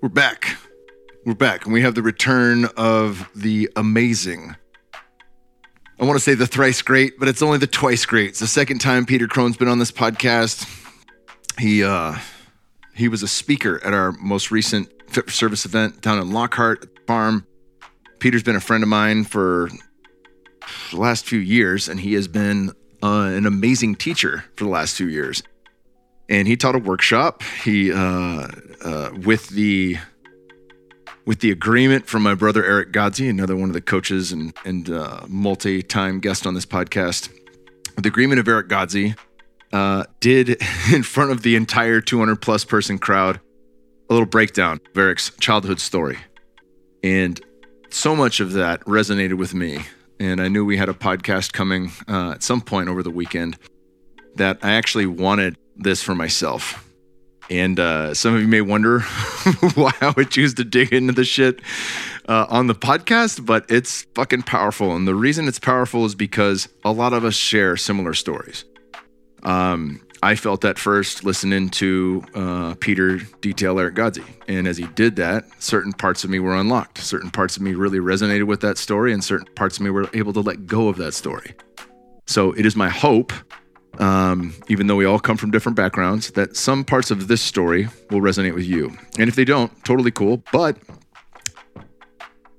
We're back. We're back, and we have the return of the amazing. I want to say the thrice great, but it's only the twice great. It's the second time Peter Crone's been on this podcast. He uh, he was a speaker at our most recent Fit for Service event down in Lockhart Farm. Peter's been a friend of mine for the last few years, and he has been uh, an amazing teacher for the last two years. And he taught a workshop. He uh, uh, with the with the agreement from my brother Eric Godsey, another one of the coaches and and uh, multi-time guest on this podcast. The agreement of Eric Godsey, uh, did in front of the entire 200 plus person crowd a little breakdown of Eric's childhood story, and so much of that resonated with me. And I knew we had a podcast coming uh, at some point over the weekend that I actually wanted this for myself. And uh, some of you may wonder why I would choose to dig into the shit uh, on the podcast, but it's fucking powerful. And the reason it's powerful is because a lot of us share similar stories. Um, I felt that first listening to uh, Peter detail Eric Godsey. And as he did that, certain parts of me were unlocked. Certain parts of me really resonated with that story, and certain parts of me were able to let go of that story. So it is my hope um, even though we all come from different backgrounds, that some parts of this story will resonate with you. And if they don't, totally cool. But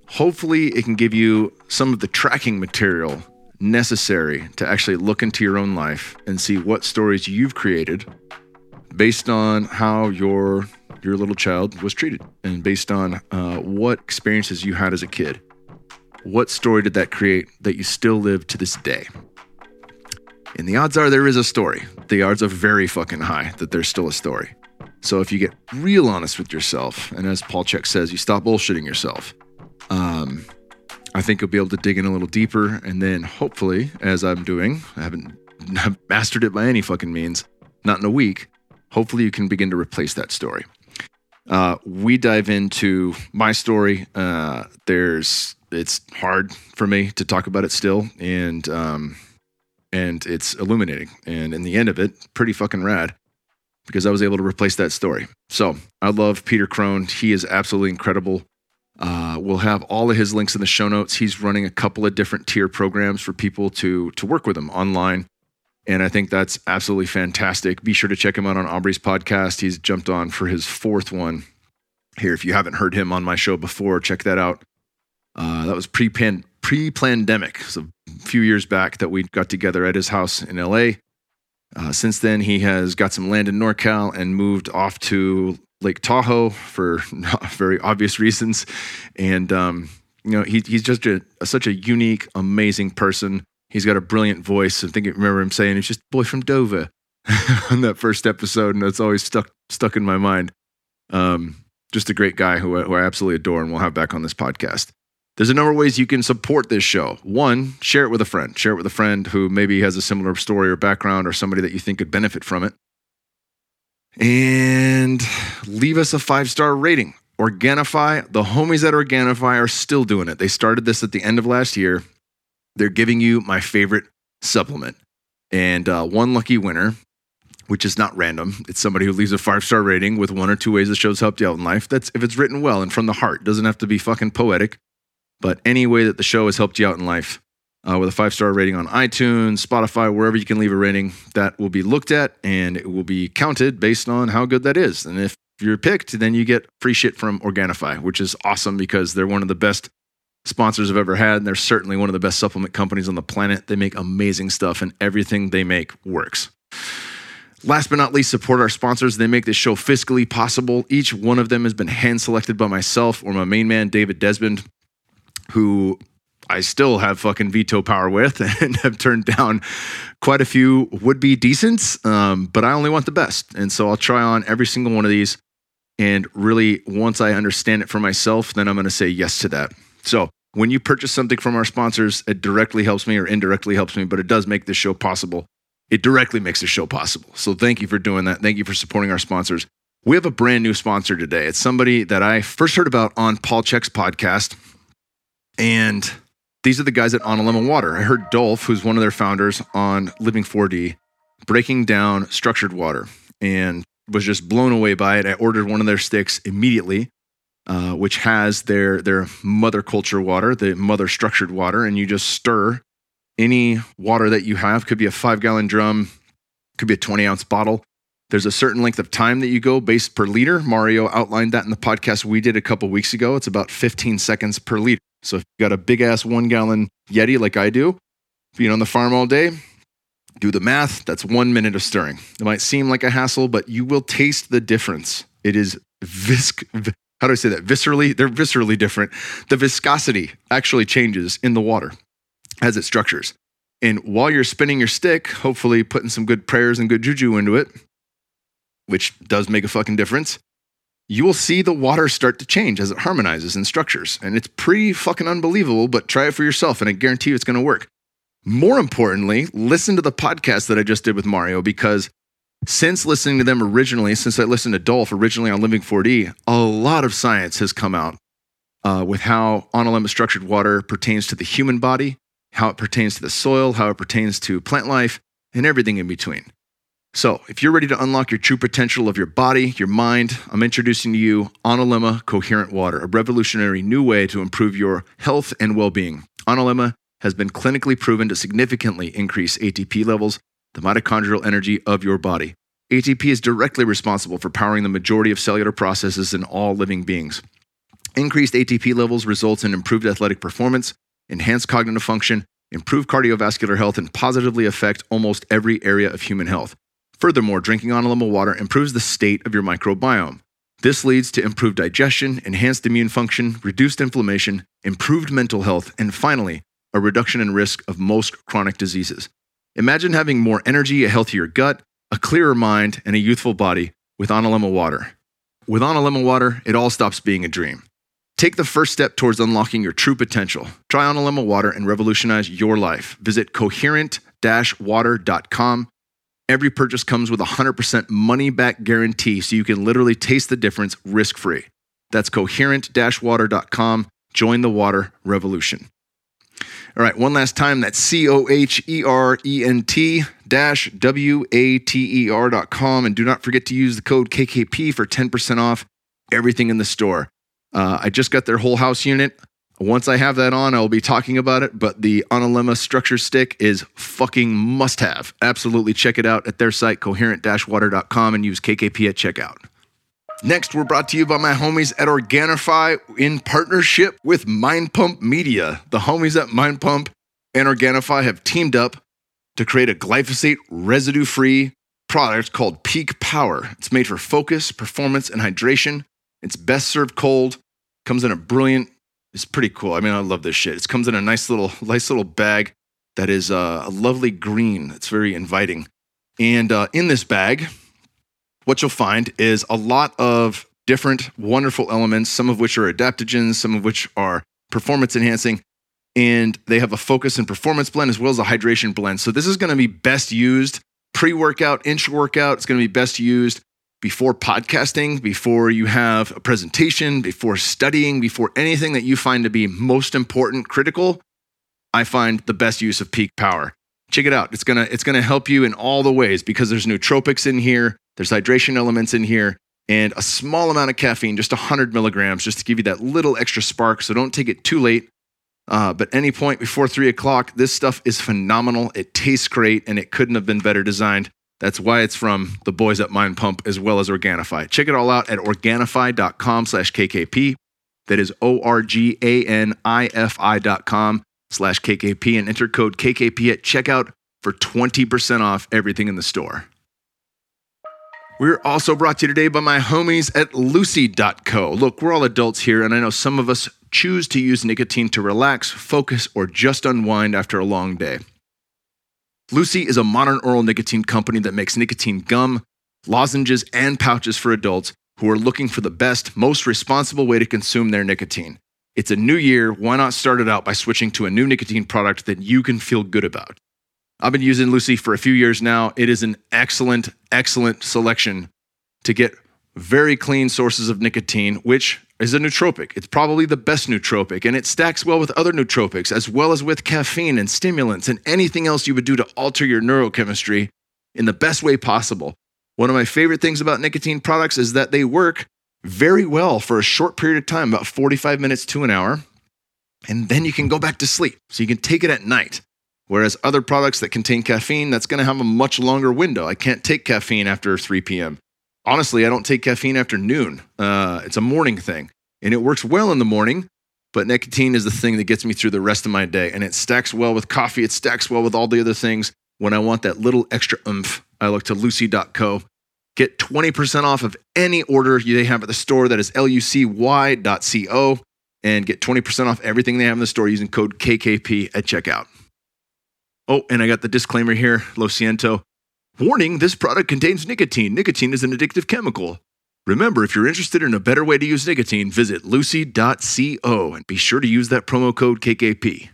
hopefully, it can give you some of the tracking material necessary to actually look into your own life and see what stories you've created based on how your your little child was treated and based on uh, what experiences you had as a kid. What story did that create that you still live to this day? And the odds are there is a story. The odds are very fucking high that there's still a story. So if you get real honest with yourself, and as Paul Chek says, you stop bullshitting yourself, um, I think you'll be able to dig in a little deeper. And then hopefully, as I'm doing, I haven't mastered it by any fucking means, not in a week, hopefully you can begin to replace that story. Uh, we dive into my story. Uh, there's, it's hard for me to talk about it still. And, um, and it's illuminating. And in the end of it, pretty fucking rad because I was able to replace that story. So I love Peter Crone. He is absolutely incredible. Uh, we'll have all of his links in the show notes. He's running a couple of different tier programs for people to to work with him online. And I think that's absolutely fantastic. Be sure to check him out on Aubrey's podcast. He's jumped on for his fourth one here. If you haven't heard him on my show before, check that out. Uh, that was pre pre-pandemic, so a few years back that we got together at his house in LA. Uh, since then, he has got some land in NorCal and moved off to Lake Tahoe for very obvious reasons. And um, you know, he, he's just a, a, such a unique, amazing person. He's got a brilliant voice. I think I remember him saying he's just a boy from Dover on that first episode, and that's always stuck stuck in my mind. Um, just a great guy who, who I absolutely adore, and we'll have back on this podcast. There's a number of ways you can support this show. One, share it with a friend. Share it with a friend who maybe has a similar story or background or somebody that you think could benefit from it. And leave us a five star rating. Organifi, the homies at Organifi are still doing it. They started this at the end of last year. They're giving you my favorite supplement. And uh, one lucky winner, which is not random, it's somebody who leaves a five star rating with one or two ways the show's helped you out in life. That's if it's written well and from the heart. Doesn't have to be fucking poetic. But any way that the show has helped you out in life, uh, with a five star rating on iTunes, Spotify, wherever you can leave a rating, that will be looked at and it will be counted based on how good that is. And if you're picked, then you get free shit from Organifi, which is awesome because they're one of the best sponsors I've ever had. And they're certainly one of the best supplement companies on the planet. They make amazing stuff and everything they make works. Last but not least, support our sponsors. They make this show fiscally possible. Each one of them has been hand selected by myself or my main man, David Desmond who I still have fucking veto power with and have turned down quite a few would be decents, um, but I only want the best. And so I'll try on every single one of these. And really, once I understand it for myself, then I'm going to say yes to that. So when you purchase something from our sponsors, it directly helps me or indirectly helps me, but it does make this show possible. It directly makes the show possible. So thank you for doing that. Thank you for supporting our sponsors. We have a brand new sponsor today. It's somebody that I first heard about on Paul Chek's podcast. And these are the guys at Analemma Water. I heard Dolph, who's one of their founders on Living 4D, breaking down structured water and was just blown away by it. I ordered one of their sticks immediately. uh, which has their their mother culture water, the mother structured water, and you just stir any water that you have. Could be a five gallon drum, could be a 20 ounce bottle. There's a certain length of time that you go based per liter. Mario outlined that in the podcast we did a couple weeks ago. It's about 15 seconds per liter. So if you got a big ass one gallon Yeti like I do, being on the farm all day, do the math. That's one minute of stirring. It might seem like a hassle, but you will taste the difference. It is visc. How do I say that? Viscerally, they're viscerally different. The viscosity actually changes in the water as it structures. And while you're spinning your stick, hopefully putting some good prayers and good juju into it, which does make a fucking difference, you will see the water start to change as it harmonizes and structures. And it's pretty fucking unbelievable, but try it for yourself and I guarantee you it's gonna work. More importantly, listen to the podcast that I just did with Mario because since listening to them originally, since I listened to Dolph originally on Living 4D, a lot of science has come out uh, with how Analemma structured water pertains to the human body, how it pertains to the soil, how it pertains to plant life, and everything in between. So, if you're ready to unlock your true potential of your body, your mind, I'm introducing to you Analemma Coherent Water, a revolutionary new way to improve your health and well being. Analemma has been clinically proven to significantly increase ATP levels, the mitochondrial energy of your body. ATP is directly responsible for powering the majority of cellular processes in all living beings. Increased ATP levels results in improved athletic performance, enhanced cognitive function, improved cardiovascular health, and positively affect almost every area of human health. Furthermore, drinking Analemma water improves the state of your microbiome. This leads to improved digestion, enhanced immune function, reduced inflammation, improved mental health, and finally, a reduction in risk of most chronic diseases. Imagine having more energy, a healthier gut, a clearer mind, and a youthful body with Analemma water. With Analemma water, it all stops being a dream. Take the first step towards unlocking your true potential. Try Analemma water and revolutionize your life. Visit coherent-water.com Every purchase comes with a 100% money back guarantee, so you can literally taste the difference risk free. That's coherent water.com. Join the water revolution. All right, one last time. That's C O H E R E N T dash W A T E R.com. And do not forget to use the code KKP for 10% off everything in the store. Uh, I just got their whole house unit. Once I have that on, I will be talking about it. But the Analemma structure stick is fucking must have. Absolutely check it out at their site, coherent water.com, and use KKP at checkout. Next, we're brought to you by my homies at Organifi in partnership with Mind Pump Media. The homies at Mind Pump and Organifi have teamed up to create a glyphosate residue free product called Peak Power. It's made for focus, performance, and hydration. It's best served cold, comes in a brilliant it's pretty cool. I mean, I love this shit. It comes in a nice little, nice little bag that is uh, a lovely green. It's very inviting. And uh, in this bag, what you'll find is a lot of different wonderful elements, some of which are adaptogens, some of which are performance enhancing. And they have a focus and performance blend as well as a hydration blend. So this is going to be best used pre workout, intra workout. It's going to be best used before podcasting, before you have a presentation, before studying, before anything that you find to be most important, critical, I find the best use of peak power. Check it out. It's gonna it's gonna help you in all the ways because there's nootropics in here, there's hydration elements in here, and a small amount of caffeine, just 100 milligrams, just to give you that little extra spark. So don't take it too late. Uh, but any point before three o'clock, this stuff is phenomenal. It tastes great, and it couldn't have been better designed. That's why it's from the boys at Mind Pump as well as Organifi. Check it all out at Organifi.com slash KKP. That is O-R-G-A-N-I-F-I dot com slash KKP and enter code KKP at checkout for 20% off everything in the store. We're also brought to you today by my homies at Lucy.co. Look, we're all adults here, and I know some of us choose to use nicotine to relax, focus, or just unwind after a long day. Lucy is a modern oral nicotine company that makes nicotine gum, lozenges, and pouches for adults who are looking for the best, most responsible way to consume their nicotine. It's a new year. Why not start it out by switching to a new nicotine product that you can feel good about? I've been using Lucy for a few years now. It is an excellent, excellent selection to get very clean sources of nicotine, which is a nootropic. It's probably the best nootropic, and it stacks well with other nootropics, as well as with caffeine and stimulants and anything else you would do to alter your neurochemistry in the best way possible. One of my favorite things about nicotine products is that they work very well for a short period of time, about 45 minutes to an hour. And then you can go back to sleep. So you can take it at night. Whereas other products that contain caffeine, that's going to have a much longer window. I can't take caffeine after 3 p.m. Honestly, I don't take caffeine after noon. Uh, it's a morning thing. And it works well in the morning, but nicotine is the thing that gets me through the rest of my day. And it stacks well with coffee, it stacks well with all the other things. When I want that little extra oomph, I look to lucy.co. Get 20% off of any order they have at the store. That is lucy.co. And get 20% off everything they have in the store using code KKP at checkout. Oh, and I got the disclaimer here, Lo Siento. Warning this product contains nicotine. Nicotine is an addictive chemical. Remember, if you're interested in a better way to use nicotine, visit lucy.co and be sure to use that promo code KKP.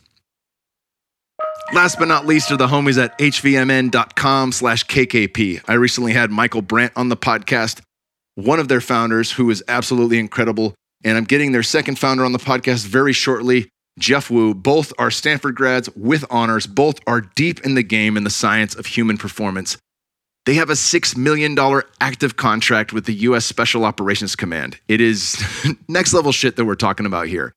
Last but not least are the homies at hvmn.com slash KKP. I recently had Michael Brandt on the podcast, one of their founders who is absolutely incredible. And I'm getting their second founder on the podcast very shortly, Geoff Woo. Both are Stanford grads with honors. Both are deep in the game in the science of human performance. They have a $6 million active contract with the US Special Operations Command. It is next level shit that we're talking about here.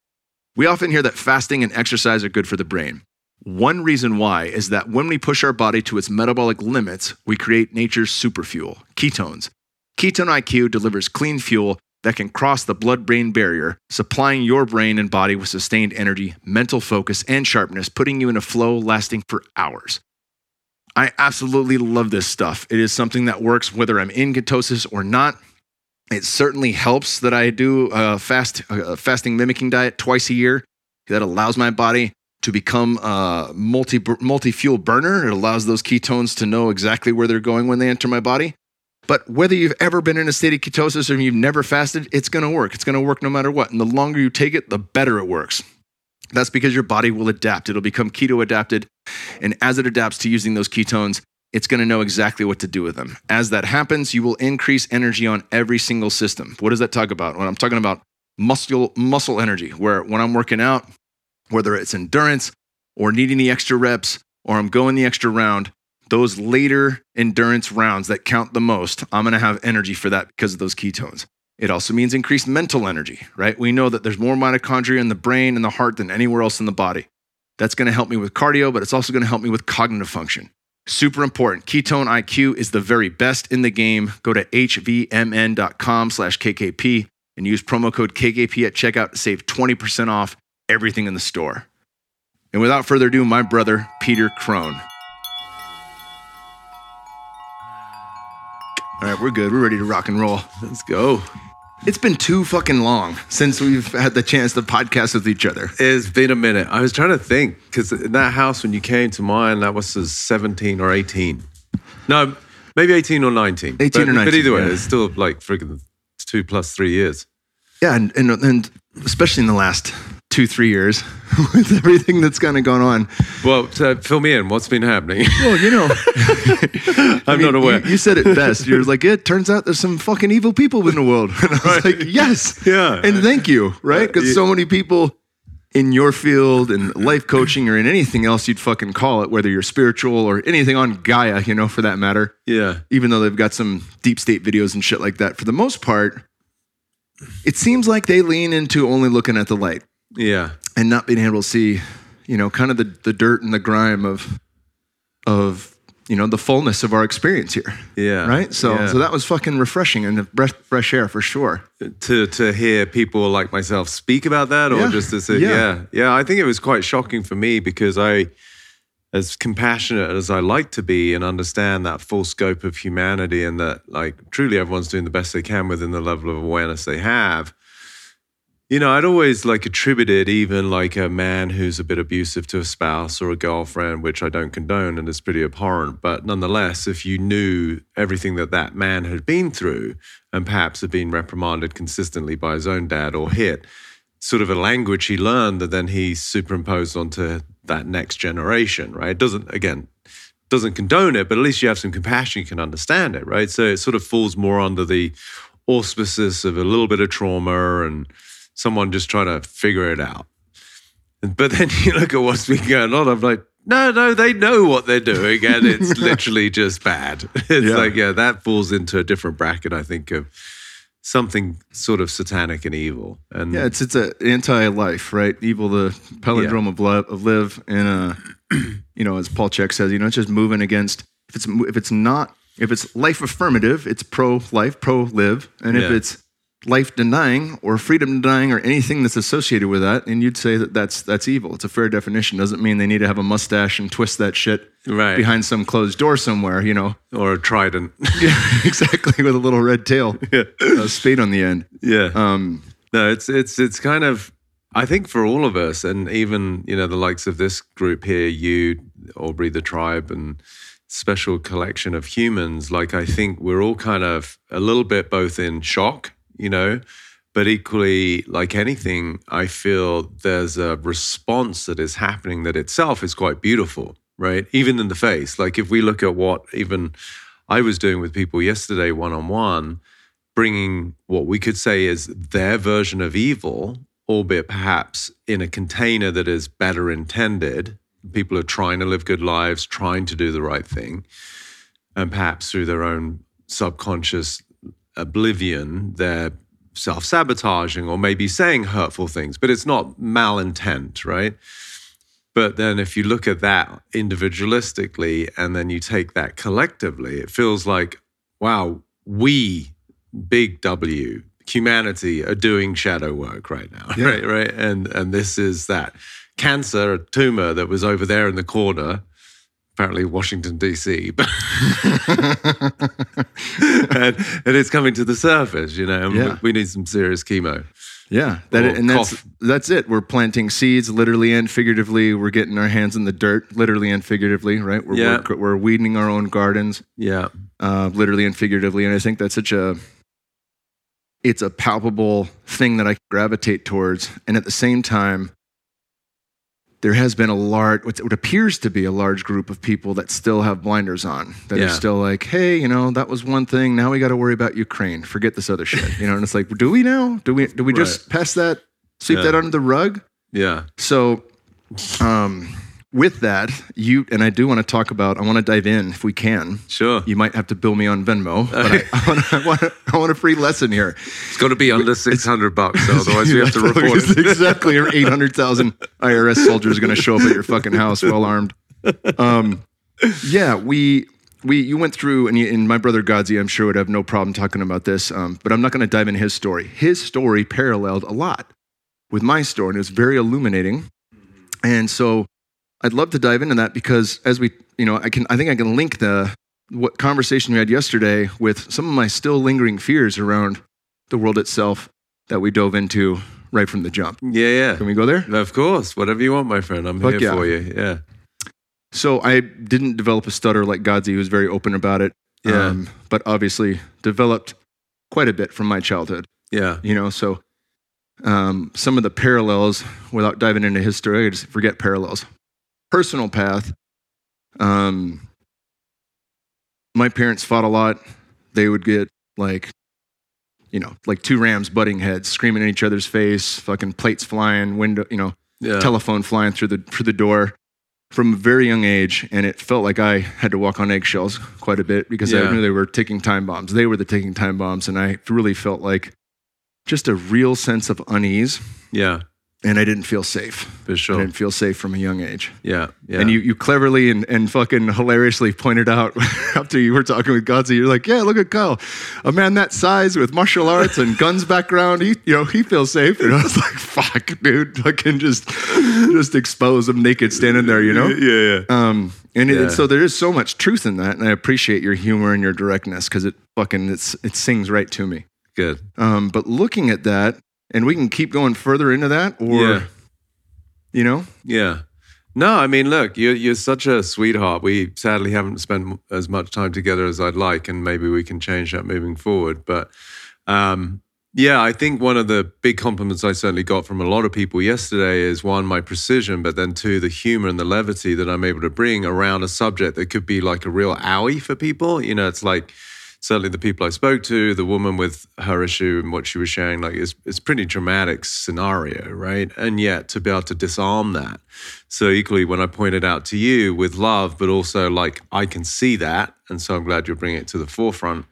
We often hear that fasting and exercise are good for the brain. One reason why is that when we push our body to its metabolic limits, we create nature's superfuel, ketones. Ketone IQ delivers clean fuel that can cross the blood brain barrier, supplying your brain and body with sustained energy, mental focus, and sharpness, putting you in a flow lasting for hours. I absolutely love this stuff. It is something that works whether I'm in ketosis or not. It certainly helps that I do a fast, a fasting mimicking diet twice a year. That allows my body to become a multi multi fuel burner. It allows those ketones to know exactly where they're going when they enter my body. But whether you've ever been in a state of ketosis or you've never fasted, it's going to work. It's going to work no matter what. And the longer you take it, the better it works. That's because your body will adapt. It'll become keto adapted. And as it adapts to using those ketones, it's going to know exactly what to do with them. As that happens, you will increase energy on every single system. What does that talk about? When I'm talking about muscle muscle energy, where when I'm working out, whether it's endurance or needing the extra reps or I'm going the extra round, those later endurance rounds that count the most, I'm going to have energy for that because of those ketones. It also means increased mental energy, right? We know that there's more mitochondria in the brain and the heart than anywhere else in the body. That's going to help me with cardio, but it's also going to help me with cognitive function. Super important. Ketone IQ is the very best in the game. Go to hvmn.com slash KKP and use promo code KKP at checkout to save 20% off everything in the store. And without further ado, my brother, Peter Crone. All right, we're good. We're ready to rock and roll. Let's go. It's been too fucking long since we've had the chance to podcast with each other. It's been a minute. I was trying to think because in that house when you came to mine, that was uh, 17 or 18. No, maybe 18 or 19. 18 but, or 19, But either way, yeah. it's still like friggin' two plus three years. Yeah, and, and, and especially in the last two, three years with everything that's kind of gone on. Well, fill me in. What's been happening? Well, you know, I'm not aware. You, you said it best. You're like, it turns out there's some fucking evil people in the world. And I was like, yes. Yeah. And thank you, right? Uh, because Yeah. so many people in your field in life coaching or in anything else you'd fucking call it, whether you're spiritual or anything on Gaia, you know, for that matter, yeah. even though they've got some deep state videos and shit like that, for the most part, it seems like they lean into only looking at the light Yeah. and not being able to see, you know, kind of the, the dirt and the grime of of you know the fullness of our experience here. Yeah. Right. So Yeah. so that was fucking refreshing and breath fresh air for sure. to to hear people like myself speak about that or Yeah. just to say Yeah. yeah. yeah i think it was quite shocking for me because i as compassionate as i like to be and understand that full scope of humanity and that like truly everyone's doing the best they can within the level of awareness they have you know i'd always like attributed even like a man who's a bit abusive to a spouse or a girlfriend which i don't condone and is pretty abhorrent but nonetheless if you knew everything that that man had been through and perhaps had been reprimanded consistently by his own dad or hit sort of a language he learned that then he superimposed onto that next generation right? It doesn't again doesn't condone it but at least you have some compassion you can understand it right? So it sort of falls more under the auspices of a little bit of trauma and someone just trying to figure it out but then you look at what's been going on i'm like no no they know what they're doing and it's literally just bad it's Yeah. like yeah that falls into a different bracket i think of something sort of satanic and evil. And Yeah, it's it's a anti-life, right? Evil, the palindrome of love, of live, and uh, you know, as Paul Chek says, you know, it's just moving against. If it's if it's not if it's life affirmative, it's pro-life, pro-live, and if Yeah. it's life denying or freedom denying or anything that's associated with that, and you'd say that that's that's evil. It's a fair definition. Doesn't mean they need to have a mustache and twist that shit Right. behind some closed door somewhere. You know, or a trident. yeah, exactly, with a little red tail, yeah. a spade on the end. Yeah. Um, No, it's it's it's kind of I think for all of us, and even you know the likes of this group here, you, Aubrey, the tribe, and special collection of humans. Like I think we're all kind of a little bit both in shock, you know, but equally, like anything, I feel there's a response that is happening that itself is quite beautiful, right? Even in the face. Like if we look at what even I was doing with people yesterday, one on one bringing what we could say is their version of evil, albeit perhaps in a container that is better intended. People are trying to live good lives, trying to do the right thing, and perhaps through their own subconscious oblivion, they're self sabotaging or maybe saying hurtful things, but it's not malintent, right? But then if you look at that individualistically and then you take that collectively, it feels like, wow, we, big W, humanity are doing shadow work right now. Right, right. And and this is that cancer, a tumor that was over there in the corner, apparently Washington, DC. and, and it's coming to the surface, you know, Yeah. we need some serious chemo. Yeah, that and that's cough. that's it. We're planting seeds, literally and figuratively. We're getting our hands in the dirt, literally and figuratively. Right? We're Yeah. we're, we're weeding our own gardens, Yeah. uh, literally and figuratively. And I think that's such a it's a palpable thing that I gravitate towards. And at the same time, there has been a large, what appears to be a large group of people that still have blinders on, that Yeah. are still like, hey, you know, that was one thing. Now we got to worry about Ukraine. Forget this other shit. You know, and it's like, do we now? Do we? Do we just pass that, sweep Yeah. that under the rug? Yeah. So, um, with that, you and I do want to talk about. I want to dive in if we can. Sure. You might have to bill me on Venmo, but I, I, want, I, want, I want a free lesson here. It's going to be under 600 bucks, so otherwise we have to report it. exactly. Or 800,000 IRS soldiers are going to show up at your fucking house well armed. Um, yeah, we, we, you went through, and, you, and my brother Godsey, I'm sure, would have no problem talking about this, um, but I'm not going to dive in his story. His story paralleled a lot with my story, and it was very illuminating. And so I'd love to dive into that because as we, you know, I can, I think I can link the, what conversation we had yesterday with some of my still lingering fears around the world itself that we dove into right from the jump. Yeah, yeah. Can we go there? Of course. Whatever you want, my friend. I'm Fuck here yeah. for you. Yeah. So I didn't develop a stutter like Godsey, who was very open about it. Yeah. but obviously developed quite a bit from my childhood, Yeah. you know, so um, some of the parallels, without diving into history, I just forget parallels. Personal path. Um, my parents fought a lot. They would get like, you know, like two rams butting heads, screaming in each other's face, fucking plates flying, window, you know, Yeah. telephone flying through the through the door from a very young age, and it felt like I had to walk on eggshells quite a bit because Yeah. I knew they were ticking time bombs. They were the ticking time bombs, and I really felt like just a real sense of unease, yeah. And I didn't feel safe. For I didn't feel safe from a young age. Yeah. Yeah. And you, you cleverly and, and fucking hilariously pointed out after you were talking with Godsey, you're like, yeah, look at Kyle, a man that size with martial arts and guns background, he, you know, he feels safe. And I was like, fuck, dude, fucking just, just expose him naked standing there, you know? yeah. Yeah. Um, and it, Yeah. so there is so much truth in that, and I appreciate your humor and your directness because it fucking it's it sings right to me. Good. Um, but looking at that, and we can keep going further into that, or Yeah. you know, Yeah. No, I mean, look, you're you're such a sweetheart. We sadly haven't spent as much time together as I'd like, and maybe we can change that moving forward. But um, yeah, I think one of the big compliments I certainly got from a lot of people yesterday is one, my precision, but then two, the humor and the levity that I'm able to bring around a subject that could be like a real owie for people. You know, it's like certainly the people I spoke to, the woman with her issue and what she was sharing, like it's it's pretty dramatic scenario, right? And yet to be able to disarm that. So equally, when I pointed out to you with love, but also like I can see that, and so I'm glad you're bringing it to the forefront.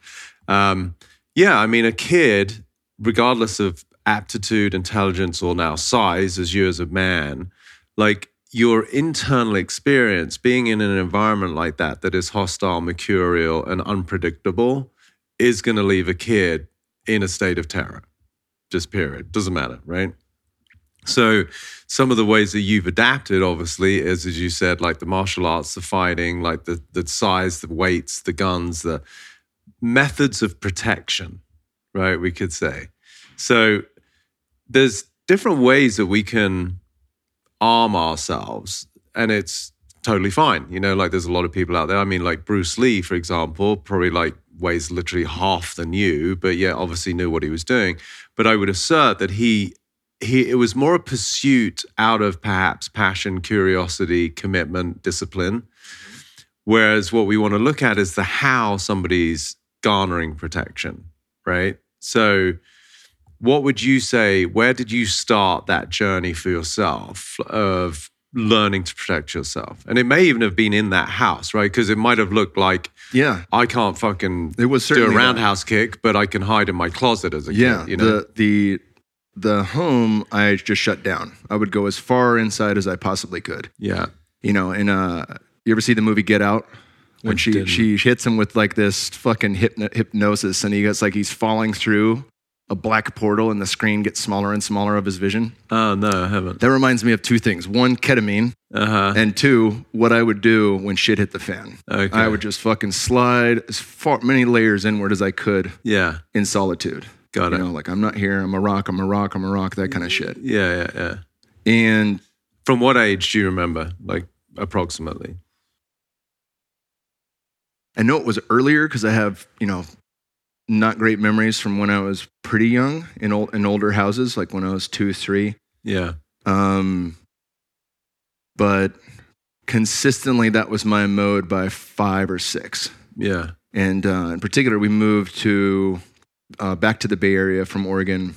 Um, yeah, I mean, a kid regardless of aptitude, intelligence, or now size, as you as a man, like your internal experience being in an environment like that that is hostile, mercurial, and unpredictable is going to leave a kid in a state of terror. Just period. Doesn't matter, right? So, some of the ways that you've adapted, obviously, is as you said, like the martial arts, the fighting, like the the size, the weights, the guns, the methods of protection, right? We could say. So, there's different ways that we can arm ourselves, and it's totally fine. You know, like there's a lot of people out there. I mean, like Bruce Lee, for example, probably like weighs literally half than you, but yeah, obviously knew what he was doing. But I would assert that he he it was more a pursuit out of perhaps passion, curiosity, commitment, discipline. Whereas what we want to look at is the how somebody's garnering protection, right? So what would you say where did you start that journey for yourself of learning to protect yourself and it may even have been in that house right because it might have looked like Yeah. i can't fucking It was do a that. roundhouse kick but i can hide in my closet as a Yeah. kid you know The the the home I just shut down. I would go as far inside as I possibly could. yeah You know, and uh you ever see the movie Get Out? When I she didn't. she hits him with like this fucking hypno- hypnosis and he gets like he's falling through a black portal and the screen gets smaller and smaller of his vision. oh no i haven't That reminds me of two things. One, ketamine, uh-huh and two, what I would do when shit hit the fan. Okay. I would just fucking slide as far many layers inward as I could yeah in solitude. Got you it. know, like I'm not here, I'm a rock, I'm a rock, I'm a rock, that kind of shit. yeah yeah yeah And from what age do you remember like approximately I know it was earlier because I have, you know, not great memories from when I was pretty young in old in older houses, like when I was two, three. yeah Um, but consistently, that was my mode by five or six. yeah And uh, in particular, we moved to uh, back to the Bay Area from Oregon.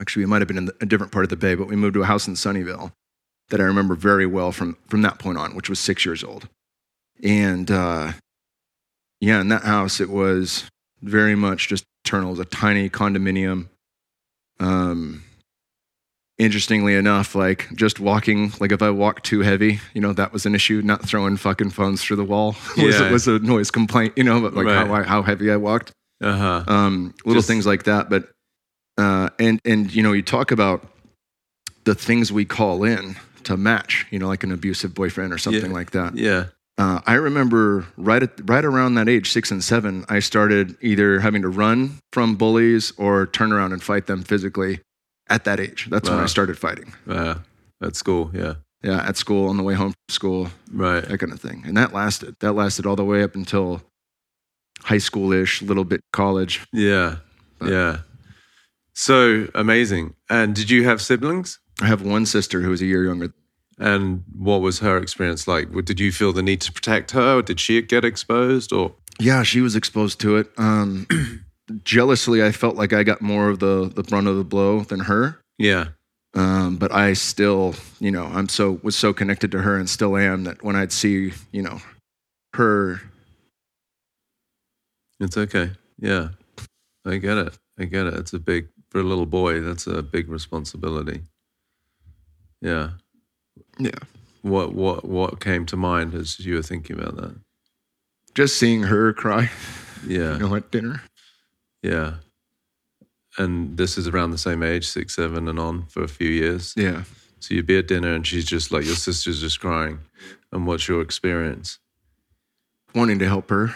Actually, we might have been in the- a different part of the Bay, but we moved to a house in Sunnyvale that I remember very well from from that point on, which was six years old. And uh, yeah, in that house, it was very much just eternal. A tiny condominium. Um, interestingly enough, like just walking, like if I walked too heavy, you know, that was an issue. Not throwing fucking phones through the wall was, Yeah. was a noise complaint, you know, but like how, Right. I, how heavy I walked, uh-huh um, little Just- things like that. But, uh, and, and, you know, you talk about the things we call in to match, you know, like an abusive boyfriend or something Yeah. like that. yeah Uh, I remember right at right around that age, six and seven, I started either having to run from bullies or turn around and fight them physically. At that age, that's when I started fighting. uh, at school yeah Yeah, at school, on the way home from school, right that kind of thing. And that lasted. That lasted all the way up until high school-ish, a little bit college. Yeah. But- yeah. So amazing. And did you have siblings? I have one sister who is a year younger. And what was her experience like? Did you feel the need to protect her? Or did she get exposed? Or Yeah, she was exposed to it. Um, jealously, I felt like I got more of the the brunt of the blow than her. yeah, Um, but I still, you know, I'm so was so connected to her and still am that when I'd see, you know, her, it's okay. Yeah, I get it. I get it. It's a big for a little boy. That's a big responsibility. Yeah. Yeah, What what what came to mind as you were thinking about that? just seeing her cry, Yeah. you know, at dinner. Yeah. And this is around the same age, six, seven, and on for a few years. Yeah, So you'd be at dinner and she's just like, your sister's just crying. And what's your experience? wanting to help her,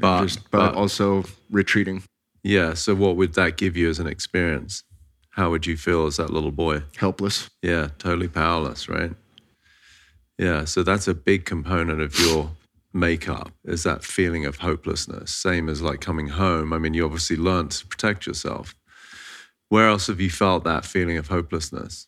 But- just, but, but- also retreating, Yeah. So what would that give you as an experience? How would you feel as that little boy? helpless. Yeah. Totally powerless, right? Yeah. So that's a big component of your makeup is that feeling of hopelessness. Same as like coming home. I mean, you obviously learned to protect yourself. Where else have you felt that feeling of hopelessness?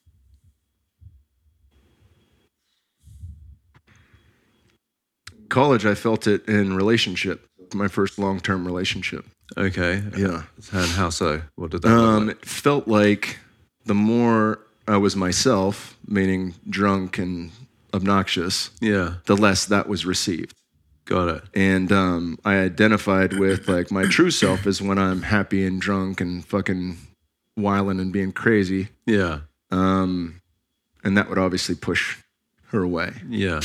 College, I felt it in relationship, my first long term relationship. Okay. Yeah. And how so? What did that Um, like? it felt like the more I was myself, meaning drunk and obnoxious, Yeah. the less that was received. Got it. And um, I identified with like my true self is when I'm happy and drunk and fucking whiling and being crazy. Yeah. Um, and that would obviously push her away. Yeah.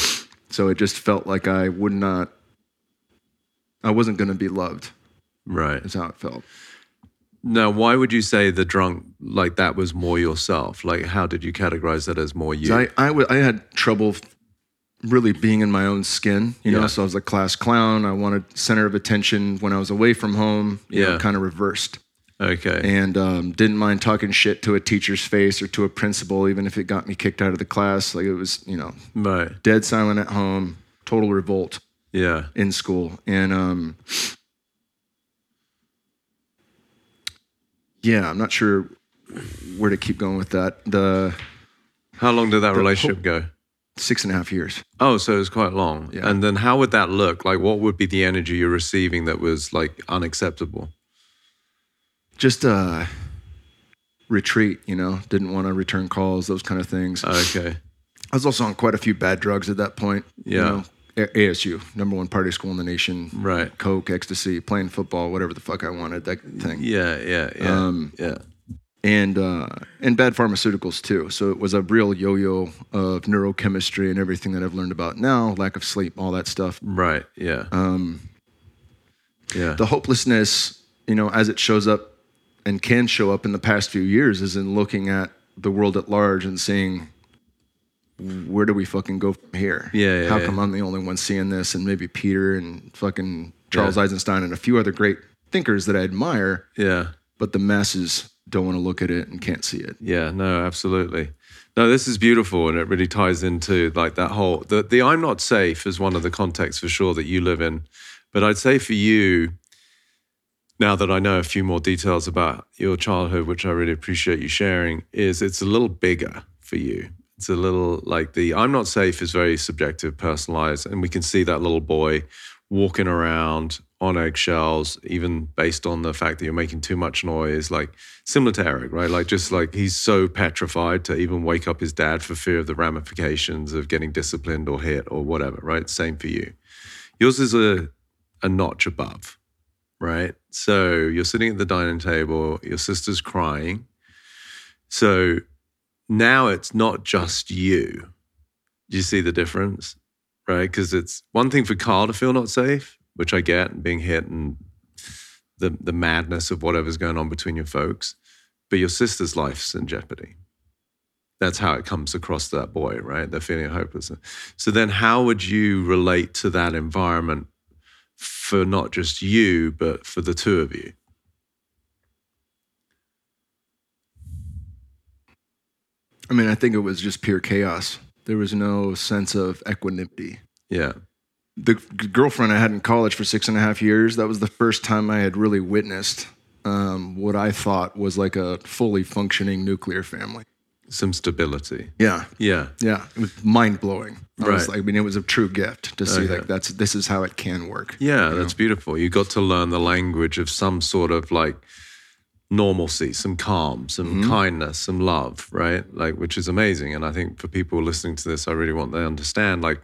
So it just felt like I would not, I wasn't going to be loved, Right. That's how it felt. Now, why would you say the drunk like that was more yourself? Like, how did you categorize that as more you? I, I, w- I had trouble really being in my own skin, you know. Yeah. So I was a class clown. I wanted center of attention when I was away from home. Yeah. kind of reversed, okay. and um, didn't mind talking shit to a teacher's face or to a principal, even if it got me kicked out of the class. Like it was, you know, right. dead silent at home, total revolt Yeah. in school, and um, yeah, I'm not sure where to keep going with that. The How long did that relationship go? six and a half years. Oh, so it was quite long. Yeah. And then how would that look? Like, what would be the energy you're receiving that was like unacceptable? just uh retreat you know didn't want to return calls those kind of things Okay. i was also on quite a few bad drugs at that point you Yeah. know, A- asu number one party school in the nation Right. coke ecstasy playing football whatever the fuck i wanted that thing Yeah. Yeah. Yeah. Um, yeah. and uh and bad pharmaceuticals too so it was a real yo-yo of neurochemistry and everything that i've learned about now lack of sleep all that stuff Right. Yeah. um yeah. the hopelessness, you know, as it shows up and can show up in the past few years is in looking at the world at large and seeing where do we fucking go from here? Yeah, yeah, How yeah. come I'm the only one seeing this and maybe Peter and fucking Charles Yeah. Eisenstein and a few other great thinkers that I admire, yeah. but the masses don't want to look at it and can't see it. Yeah, no, absolutely. No, this is beautiful, and it really ties into like that whole the the I'm not safe is one of the contexts for sure that you live in, but I'd say for you, now that I know a few more details about your childhood, which I really appreciate you sharing, is it's a little bigger for you. It's a little like the I'm not safe is very subjective, personalized, and we can see that little boy walking around on eggshells, even based on the fact that you're making too much noise, like similar to Eric, right? Like just like he's so petrified to even wake up his dad for fear of the ramifications of getting disciplined or hit or whatever, right? Same for you. Yours is a a notch above, right? So you're sitting at the dining table, your sister's crying. So now it's not just you. Do you see the difference? Right? Because it's one thing for Carl to feel not safe, which I get, and being hit and the the madness of whatever's going on between your folks. But your sister's life's in jeopardy. That's how it comes across to that boy, right? They're feeling hopeless. So then how would you relate to that environment for not just you, but for the two of you? I mean, I think it was just pure chaos. There was no sense of equanimity. Yeah. the g- girlfriend I had in college for six and a half years, that was the first time I had really witnessed um, what I thought was like a fully functioning nuclear family. Some stability. Yeah. Yeah. Yeah. It was mind blowing. I was Right. like, I mean, it was a true gift to see Okay. like that's this is how it can work. Yeah, that's beautiful. You got to learn the language of some sort of like normalcy, some calm, some mm-hmm. kindness, some love, right? Like, which is amazing. And I think for people listening to this, I really want them to understand. Like,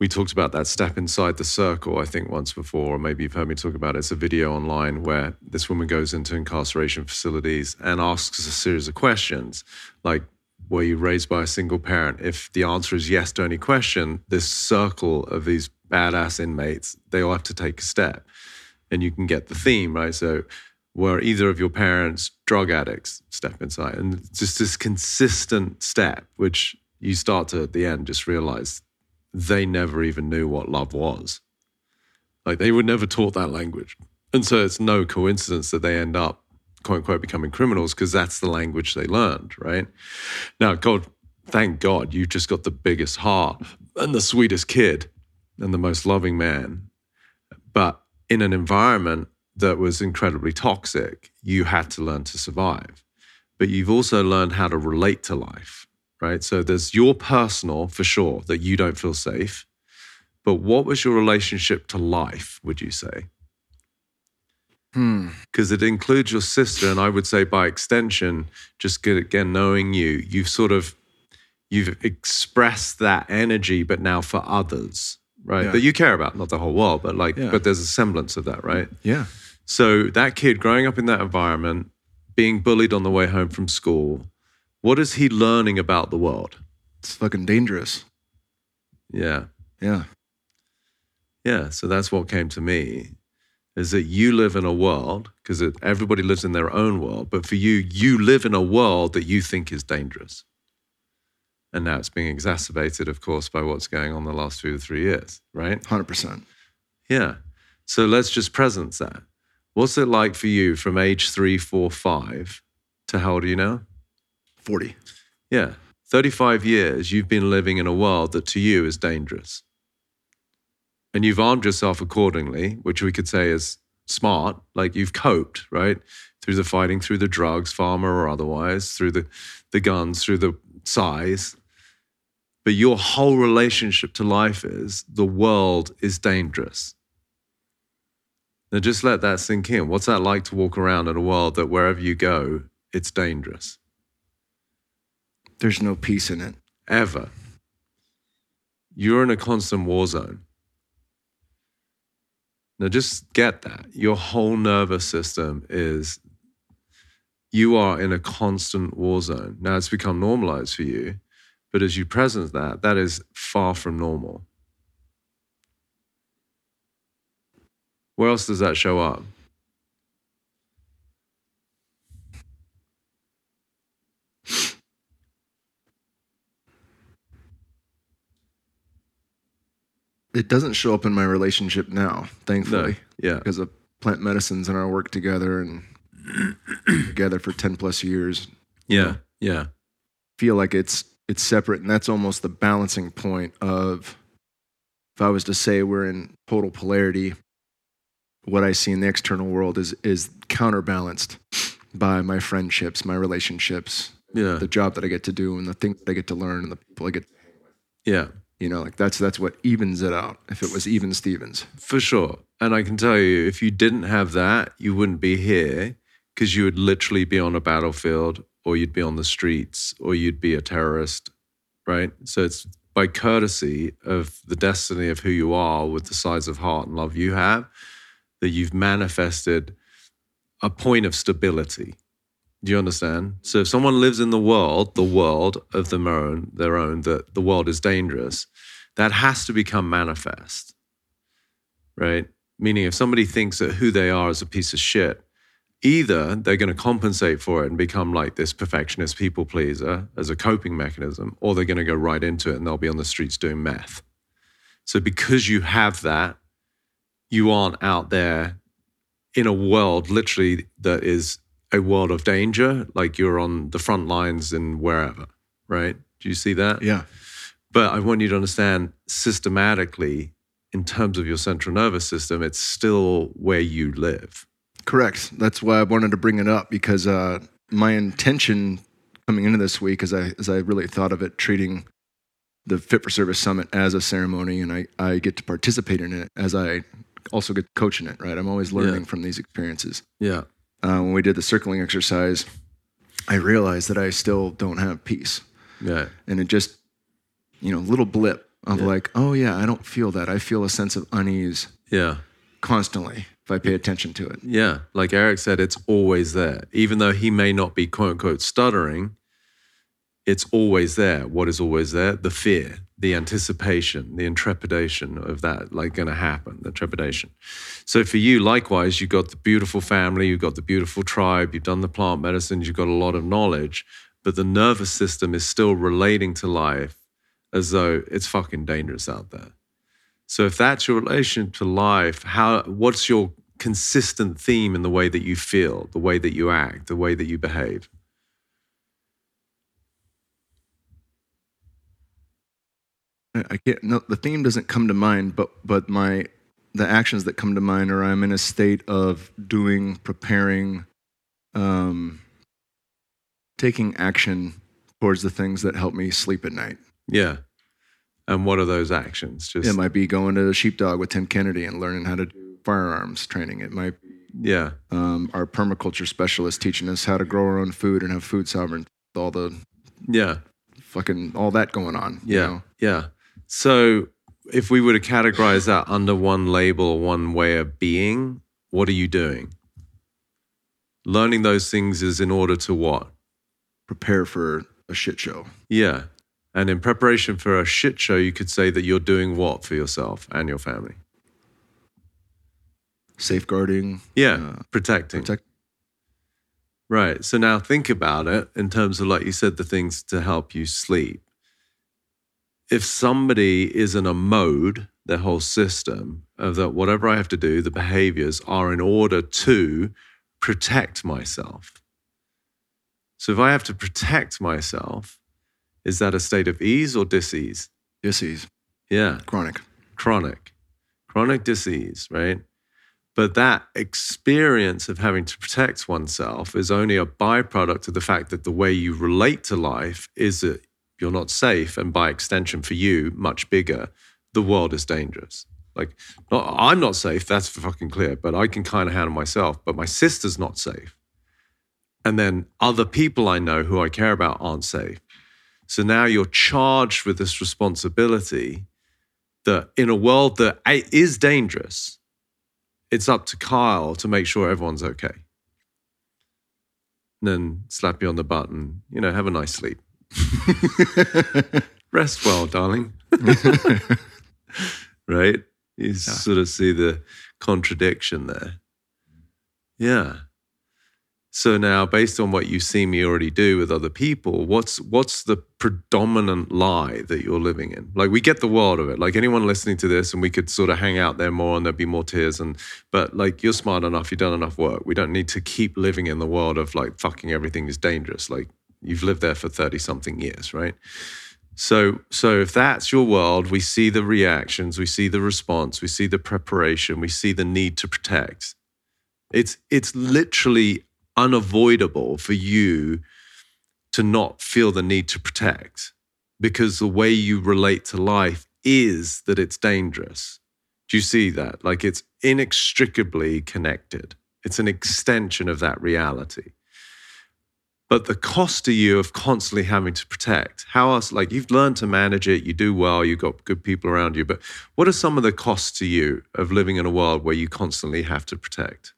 we talked about that step inside the circle, I think once before, or maybe you've heard me talk about it. It's a video online where this woman goes into incarceration facilities and asks a series of questions like, were you raised by a single parent? If the answer is yes to any question, this circle of these badass inmates, they all have to take a step. And you can get the theme, right? So, were either of your parents drug addicts? Step inside. And just this consistent step, which you start to, at the end, just realize they never even knew what love was. Like, they were never taught that language. And so, it's no coincidence that they end up, quote unquote, becoming criminals because that's the language they learned, right? Now, God, thank God, you've just got the biggest heart and the sweetest kid and the most loving man. But in an environment that was incredibly toxic, you had to learn to survive. But you've also learned how to relate to life, right? So there's your personal, for sure, that you don't feel safe. But what was your relationship to life, would you say? Hmm. because it includes your sister and i would say by extension just get, again knowing you you've sort of you've expressed that energy but now for others right Yeah. that you care about not the whole world but like Yeah. but there's a semblance of that right Yeah. So that kid growing up in that environment being bullied on the way home from school. What is he learning about the world? It's fucking dangerous. Yeah. Yeah. Yeah. So that's what came to me is that you live in a world, because everybody lives in their own world, but for you, you live in a world that you think is dangerous. And now it's being exacerbated, of course, by what's going on the last two to three years, right? 100%. Yeah. So let's just presence that. What's it like for you from age three, four, five to how old are you now? 40. Yeah. 35 years you've been living in a world that to you is dangerous. And you've armed yourself accordingly, which we could say is smart. Like you've coped, right? Through the fighting, through the drugs, pharma or otherwise, through the, the guns, through the size. But your whole relationship to life is the world is dangerous. Now just let that sink in. What's that like to walk around in a world that wherever you go, it's dangerous? There's no peace in it. Ever. You're in a constant war zone. Now just get that. Your whole nervous system is you are in a constant war zone. Now it's become normalized for you, but as you present that, that is far from normal. Where else does that show up? It doesn't show up in my relationship now, thankfully. No. Yeah. Because of plant medicines and our work together and together for 10 plus years. Yeah. Yeah. Feel like it's it's separate and that's almost the balancing point of if I was to say we're in total polarity, what I see in the external world is is counterbalanced by my friendships, my relationships, Yeah. the job that I get to do and the things that I get to learn and the people I get Yeah. you know, like that's that's what evens it out. If it was even Stevens. For sure. And I can tell you, if you didn't have that, you wouldn't be here because you would literally be on a battlefield or you'd be on the streets or you'd be a terrorist, right? So it's by courtesy of the destiny of who you are with the size of heart and love you have that you've manifested a point of stability. Do you understand? So if someone lives in the world, the world of their own, their own, that the world is dangerous, that has to become manifest right? Meaning, if somebody thinks that who they are is a piece of shit, either they're going to compensate for it and become like this perfectionist people pleaser as a coping mechanism, or they're going to go right into it and they'll be on the streets doing meth. So, because you have that, you aren't out there in a world literally that is a world of danger, like you're on the front lines in wherever, right? Do you see that? Yeah. But I want you to understand systematically, in terms of your central nervous system, it's still where you live. Correct. That's why I wanted to bring it up because uh, my intention coming into this week, as I as I really thought of it, treating the Fit for Service Summit as a ceremony, and I I get to participate in it as I also get to coach in it. Right. I'm always learning Yeah. from these experiences. Yeah. Uh, when we did the circling exercise, I realized that I still don't have peace, Yeah. and it just you know little blip of Yeah. like, oh yeah, I don't feel that. I feel a sense of unease Yeah. constantly if I pay attention to it. Yeah. Like Eric said, it's always there. Even though he may not be quote unquote stuttering, it's always there. What is always there? The fear, the anticipation, the intrepidation of that, like going to happen, the trepidation. So for you, likewise, you've got the beautiful family, you've got the beautiful tribe, you've done the plant medicines, you've got a lot of knowledge, but the nervous system is still relating to life as though it's fucking dangerous out there. So if that's your relation to life, how what's your consistent theme in the way that you feel, the way that you act, the way that you behave? I can't. No, the theme doesn't come to mind, but but my the actions that come to mind are I'm in a state of doing, preparing, um, taking action towards the things that help me sleep at night. Yeah. And what are those actions? Just It might be going to the sheepdog with Tim Kennedy and learning how to do firearms training. It might be yeah, um, our permaculture specialist teaching us how to grow our own food and have food sovereignty. All the yeah, fucking all that going on. you yeah, know? yeah. So if we were to categorize that under one label, one way of being, what are you doing? Learning those things is in order to what? Prepare for a shit show. Yeah. And in preparation for a shit show, you could say that you're doing what for yourself and your family? Safeguarding. Yeah, uh, protecting. protect. Right. So now think about it in terms of, like you said, the things to help you sleep. If somebody is in a mode, their whole system of that, whatever I have to do, the behaviors are in order to protect myself. So if I have to protect myself, is that a state of ease or disease? Disease. Yeah Chronic. chronic, chronic disease, right? But that experience of having to protect oneself is only a byproduct of the fact that the way you relate to life is that you're not safe, and by extension, for you, much bigger. The world is dangerous. Like, not, I'm not safe. That's fucking clear. But I can kind of handle myself. But my sister's not safe, and then other people I know who I care about aren't safe. So now you're charged with this responsibility that in a world that is dangerous, it's up to Kyle to make sure everyone's okay. And then slap you on the butt and, you know, have a nice sleep. Rest well, darling. right? You sort of see the contradiction there. Yeah. So now, based on what you see me already do with other people, what's what's the predominant lie that you're living in? Like we get the world of it. Like anyone listening to this, and we could sort of hang out there more, and there'd be more tears. And but like you're smart enough, you've done enough work. We don't need to keep living in the world of like fucking everything is dangerous. Like you've lived there for thirty something years, right? So, so if that's your world, we see the reactions, we see the response, we see the preparation, we see the need to protect. It's it's literally unavoidable for you to not feel the need to protect because the way you relate to life is that it's dangerous. Do you see that? Like it's inextricably connected. It's an extension of that reality. But the cost to you of constantly having to protect, how else, like you've learned to manage it, you do well, you've got good people around you, but what are some of the costs to you of living in a world where you constantly have to protect?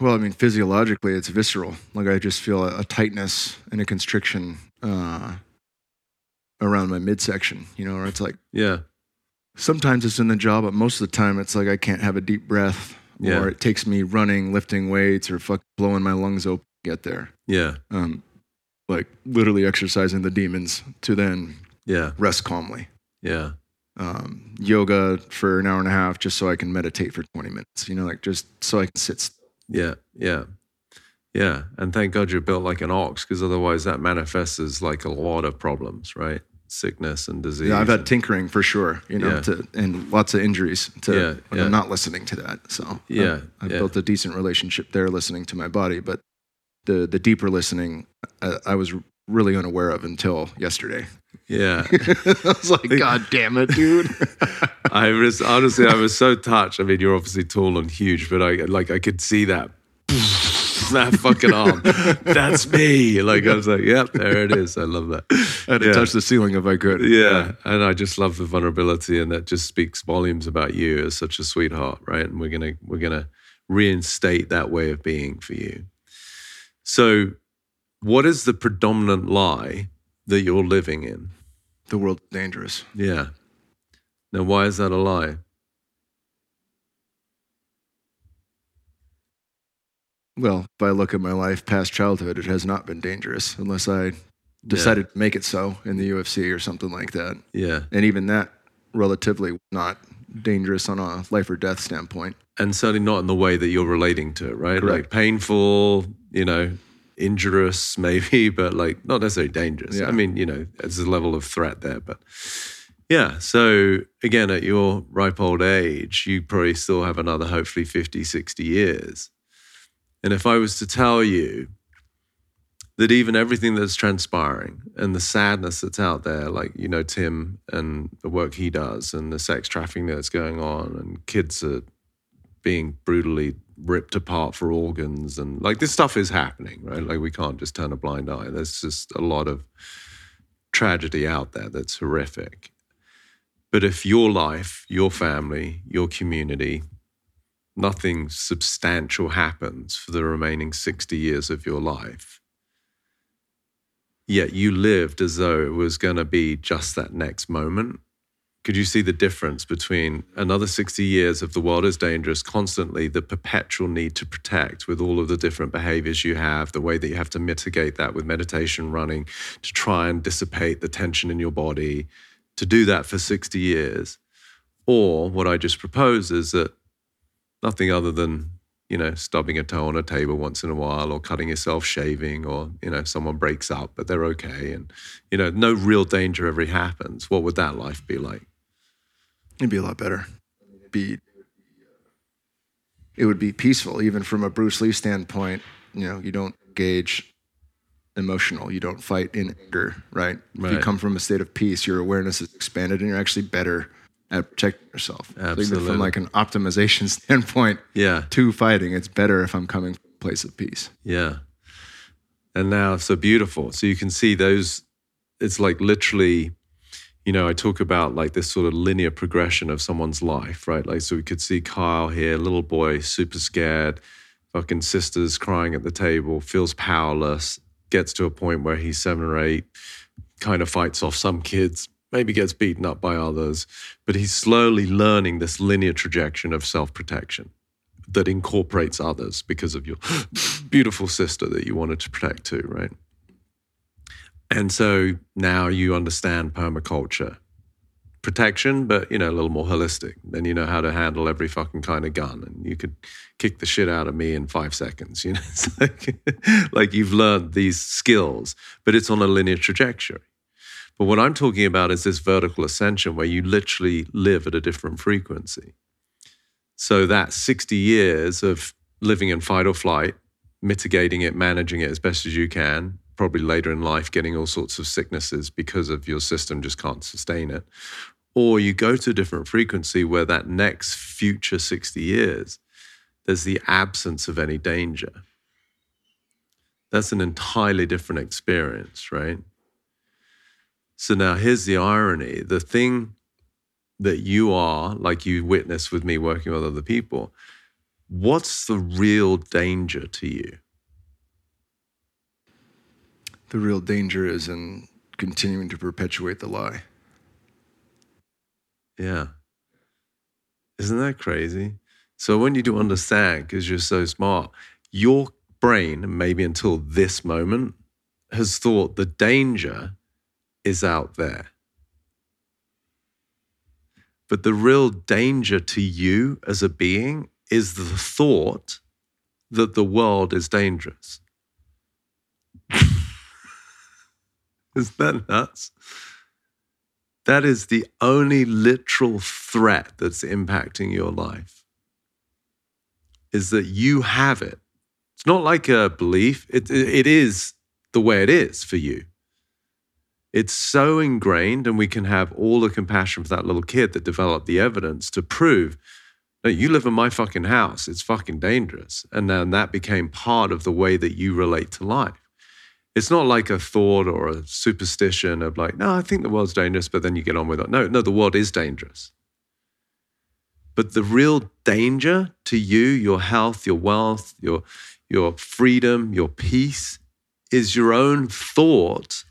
Well, I mean, physiologically, it's visceral. Like I just feel a, a tightness and a constriction uh, around my midsection. You know, where it's like Yeah. sometimes it's in the jaw, but most of the time it's like I can't have a deep breath, Yeah. or it takes me running, lifting weights, or fuck blowing my lungs open to get there. Yeah. Um, like literally exercising the demons to then Yeah. rest calmly. Yeah. Um, yoga for an hour and a half just so I can meditate for 20 minutes. You know, like just so I can sit. St- Yeah. Yeah. Yeah. And thank God you're built like an ox because otherwise that manifests as like a lot of problems, right? Sickness and disease. yeah, I've had tinkering for sure. You know, Yeah. to, and lots of injuries. To Yeah, when yeah. I'm not listening to that. So Yeah, I've, I've yeah. built a decent relationship there, listening to my body. But the the deeper listening, uh, I was really unaware of until yesterday. yeah. I was like, God damn it, dude. I was honestly, I was so touched. I mean, you're obviously tall and huge, but I like I could see that that fucking arm. That's me. Like I was like, yep, there it is. I love that. I had to Yeah. touch the ceiling if I could. Yeah, and I just love the vulnerability, and that just speaks volumes about you as such a sweetheart, right? And we're gonna we're gonna reinstate that way of being for you. So, what is the predominant lie that you're living in? The world's dangerous. Yeah. Now, why is that a lie? Well, if I look at my life past childhood, it has not been dangerous unless I decided to make it so in the UFC or something like that. Yeah. And even that, relatively not dangerous on a life or death standpoint. and certainly not in the way that you're relating to it, right? Like painful, you know, injurious maybe, but like not necessarily dangerous. Yeah. I mean, you know, there's a level of threat there, but yeah. So again, at your ripe old age, you probably still have another hopefully 50, 60 years. And if I was to tell you that even everything that's transpiring and the sadness that's out there, like, you know, Tim and the work he does and the sex trafficking that's going on and kids are being brutally ripped apart for organs and like this stuff is happening, right? Like we can't just turn a blind eye. There's just a lot of tragedy out there that's horrific. But if your life, your family, your community, nothing substantial happens for the remaining 60 years of your life. Yet you lived as though it was going to be just that next moment. Could you see the difference between another 60 years of the world is dangerous, constantly the perpetual need to protect with all of the different behaviors you have, the way that you have to mitigate that with meditation, running, to try and dissipate the tension in your body, to do that for 60 years? Or what I just propose is that nothing other than you know stubbing a toe on a table once in a while or cutting yourself shaving or you know someone breaks up but they're okay and you know no real danger ever happens. What would that life be like? It'd be a lot better. Be it would be peaceful even from a bruce lee standpoint. You know you don't engage emotional you don't fight in anger right? right if you come from a state of peace your awareness is expanded and you're actually better at protecting yourself. Absolutely. So even from like an optimization standpoint, yeah, to fighting, it's better if I'm coming from a place of peace. Yeah. And now so beautiful. So you can see those it's like literally you know, I talk about like this sort of linear progression of someone's life, right? Like, so we could see Kyle here, little boy, super scared, fucking sisters crying at the table, feels powerless, gets to a point where he's seven or eight, kind of fights off some kids, maybe gets beaten up by others, but he's slowly learning this linear trajectory of self protection that incorporates others because of your beautiful sister that you wanted to protect too, right? And so now you understand permaculture protection, but you know, a little more holistic. Then you know how to handle every fucking kind of gun, and you could kick the shit out of me in five seconds. You know, like, like you've learned these skills, but it's on a linear trajectory. But what I'm talking about is this vertical ascension where you literally live at a different frequency. So that 60 years of living in fight or flight, mitigating it, managing it as best as you can, probably later in life getting all sorts of sicknesses because of your system just can't sustain it. Or you go to a different frequency where that next future 60 years, there's the absence of any danger. That's an entirely different experience, right? So now here's the irony the thing that you are, like you witnessed with me working with other people, what's the real danger to you? The real danger is in continuing to perpetuate the lie. Yeah. Isn't that crazy? So when you do understand, because you're so smart, your brain, maybe until this moment, has thought the danger is out there. But the real danger to you as a being is the thought that the world is dangerous. is that nuts? That is the only literal threat that's impacting your life. Is that you have it. It's not like a belief, it, it is the way it is for you. It's so ingrained, and we can have all the compassion for that little kid that developed the evidence to prove that you live in my fucking house. It's fucking dangerous. And then that became part of the way that you relate to life. It's not like a thought or a superstition of like, no, I think the world's dangerous, but then you get on with it. No, no, the world is dangerous. But the real danger to you, your health, your wealth, your, your freedom, your peace, is your own thought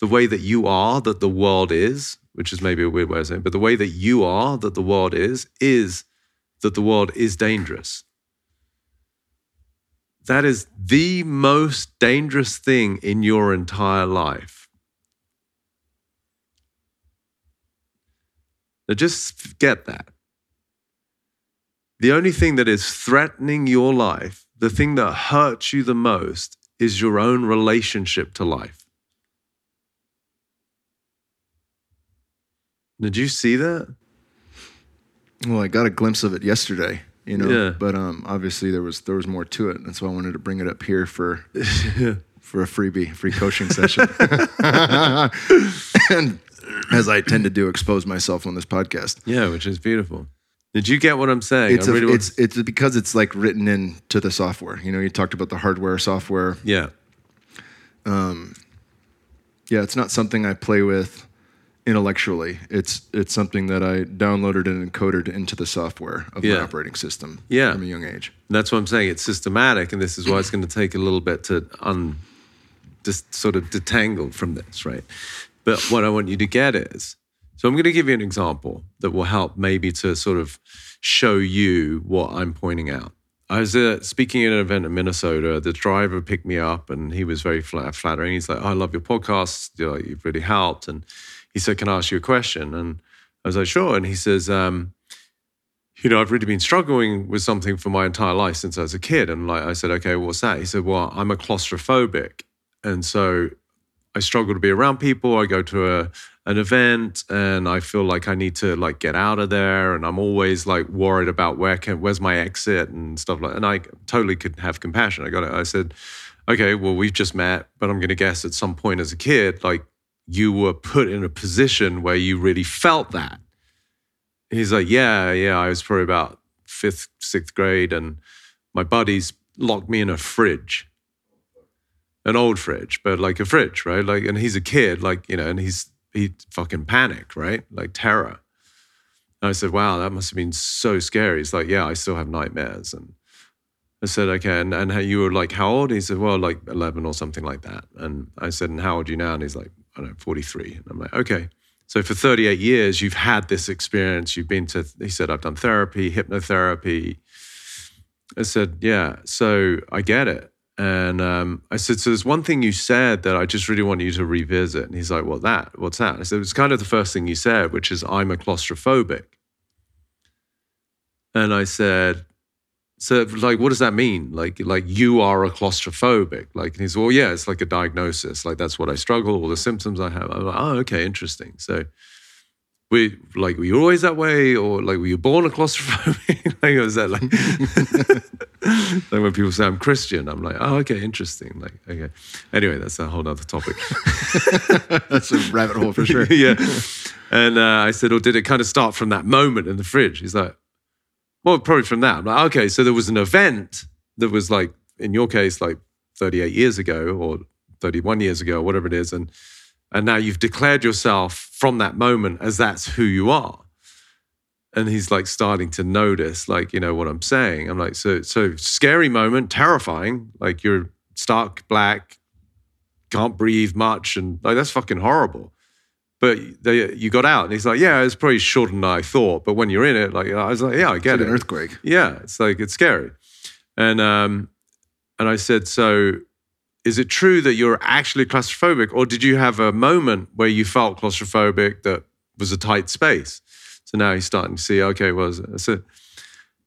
the way that you are, that the world is, which is maybe a weird way of saying, but the way that you are, that the world is, is that the world is dangerous. That is the most dangerous thing in your entire life. Now, just get that. The only thing that is threatening your life, the thing that hurts you the most, is your own relationship to life. Did you see that? Well, I got a glimpse of it yesterday, you know. Yeah. But um, obviously there was there was more to it, and so I wanted to bring it up here for for a freebie, free coaching session. and as I tend to do, expose myself on this podcast. Yeah, which is beautiful. Did you get what I'm saying? It's, a, really it's it's because it's like written into the software. You know, you talked about the hardware, software. Yeah. Um. Yeah, it's not something I play with intellectually. It's it's something that I downloaded and encoded into the software of Yeah. my operating system Yeah. from a young age. And that's what I'm saying. It's systematic, and this is why it's going to take a little bit to un, just sort of detangle from this, right? But what I want you to get is, so I'm going to give you an example that will help maybe to sort of show you what I'm pointing out. I was uh, speaking at an event in Minnesota. The driver picked me up, and he was very flattering. He's like, oh, "I love your podcast. You know, you've really helped." And he said, "Can I ask you a question?" And I was like, "Sure." And he says, um, you know, I've really been struggling with something for my entire life since I was a kid. And like I said, okay, what's that? He said, well, I'm a claustrophobic. And so I struggle to be around people. I go to a an event and I feel like I need to like get out of there. And I'm always like worried about where can where's my exit and stuff like and I totally could have compassion. I got it. I said, okay, well, we've just met, but I'm gonna guess at some point as a kid, like you were put in a position where you really felt that. He's like, yeah, yeah. I was probably about fifth, sixth grade, and my buddies locked me in a fridge, an old fridge, but like a fridge, right? Like, and he's a kid, like you know, and he's he fucking panicked, right? Like terror. And I said, wow, that must have been so scary. He's like, yeah, I still have nightmares, and I said, okay, and, and you were like, how old? He said, well, like 11 or something like that. And I said, and how old are you now? And he's like, I don't know, 43. And I'm like, okay. So for 38 years, you've had this experience. You've been to, he said, I've done therapy, hypnotherapy. I said, yeah, so I get it. And um, I said, so there's one thing you said that I just really want you to revisit. And he's like, what that? What's that? I said, it's kind of the first thing you said, which is I'm a claustrophobic. And I said, so like what does that mean? Like like you are a claustrophobic. Like and he's well yeah it's like a diagnosis. Like that's what i struggle all the symptoms i have. I'm like oh okay interesting. So we like were you always that way? Or like were you born a claustrophobic? Like was that like like when people say i'm christian i'm like oh okay interesting. Like okay. Anyway that's a whole nother topic. That's a rabbit hole for sure. yeah. And uh, I said, or did it kind of start from that moment in the fridge? He's like, well, probably from that. I'm like, okay, so there was an event that was like, in your case, like 38 years ago or 31 years ago, or whatever it is. And, and now you've declared yourself from that moment as that's who you are. And he's like starting to notice, like, you know, what I'm saying. I'm like, so, so scary moment, terrifying. Like you're stark black, can't breathe much. And like, that's fucking horrible but they, you got out. And he's like yeah it's probably shorter than i thought but when you're in it like i was like yeah i It's get like it. an earthquake. yeah it's like it's scary. And um and i said so is it true that you're actually claustrophobic or did you have a moment where you felt claustrophobic that was a tight space? So now he's starting to see okay well so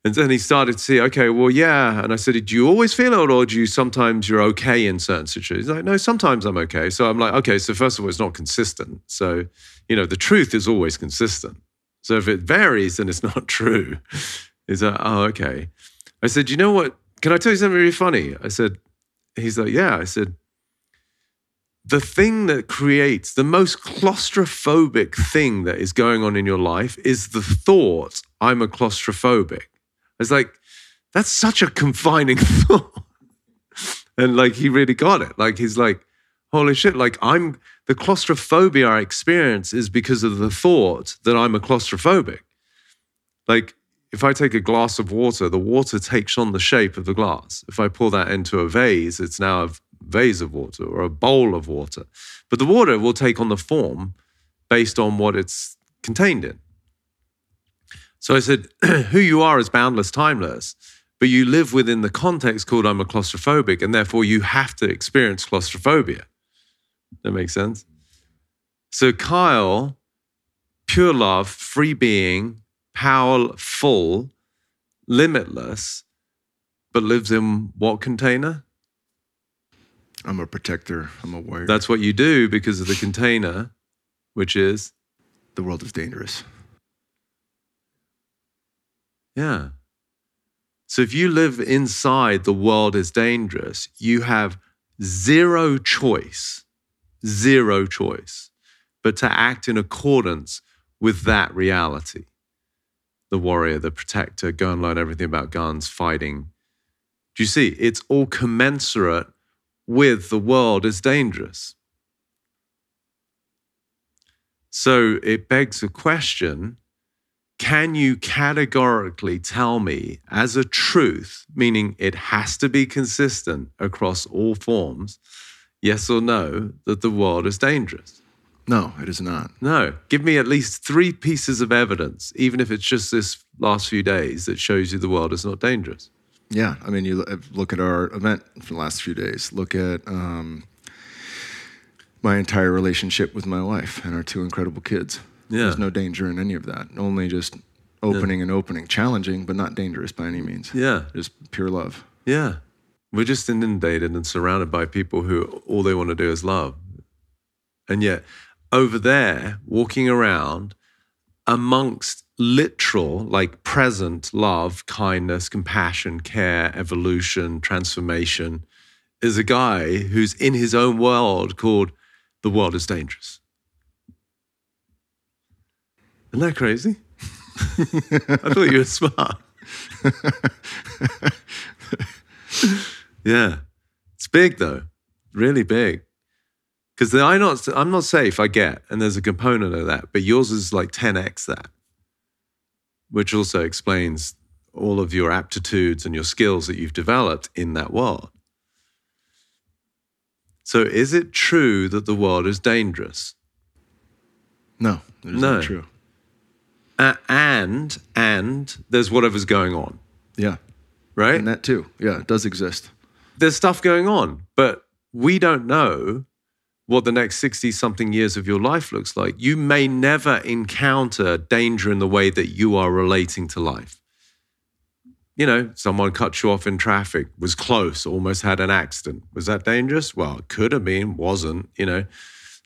and then he started to see, okay, well, yeah. And I said, do you always feel it or do you sometimes you're okay in certain situations? He's like, no, sometimes I'm okay. So I'm like, okay, so first of all, it's not consistent. So, you know, the truth is always consistent. So if it varies, then it's not true. He's like, oh, okay. I said, you know what? Can I tell you something really funny? I said, he's like, yeah. I said, the thing that creates the most claustrophobic thing that is going on in your life is the thought, I'm a claustrophobic. It's like, that's such a confining thought. and like, he really got it. Like, he's like, holy shit, like, I'm the claustrophobia I experience is because of the thought that I'm a claustrophobic. Like, if I take a glass of water, the water takes on the shape of the glass. If I pour that into a vase, it's now a vase of water or a bowl of water. But the water will take on the form based on what it's contained in. So I said, who you are is boundless, timeless, but you live within the context called I'm a claustrophobic, and therefore you have to experience claustrophobia. That makes sense? So Kyle, pure love, free being, powerful, limitless, but lives in what container? I'm a protector. I'm a warrior. That's what you do because of the container, which is, the world is dangerous. Yeah. So if you live inside the world is dangerous, you have zero choice, zero choice, but to act in accordance with that reality. The warrior, the protector, go and learn everything about guns, fighting. Do you see? It's all commensurate with the world is dangerous. So it begs a question can you categorically tell me as a truth, meaning it has to be consistent across all forms, yes or no, that the world is dangerous? No, it is not. No. Give me at least three pieces of evidence, even if it's just this last few days, that shows you the world is not dangerous. Yeah, I mean, you look at our event for the last few days. Look at um, my entire relationship with my wife and our two incredible kids. Yeah. There's no danger in any of that. Only just opening and opening, challenging, but not dangerous by any means. Yeah. Just pure love. Yeah. We're just inundated and surrounded by people who all they want to do is love. And yet, over there, walking around amongst literal, like present love, kindness, compassion, care, evolution, transformation, is a guy who's in his own world called The World is Dangerous. Isn't that crazy? I thought you were smart. yeah. It's big though. Really big. Because I not I'm not safe, I get, and there's a component of that, but yours is like 10x that. Which also explains all of your aptitudes and your skills that you've developed in that world. So is it true that the world is dangerous? No, it is No. not true. Uh, and and there's whatever's going on, Yeah. right? And that too. Yeah, it does exist. there's stuff going on, but we don't know what the next 60 something years of your life looks like. You may never encounter danger in the way that you are relating to life. You know, someone cut you off in traffic, was close, almost had an accident. Was that dangerous? Well, it could have been, wasn't. You know,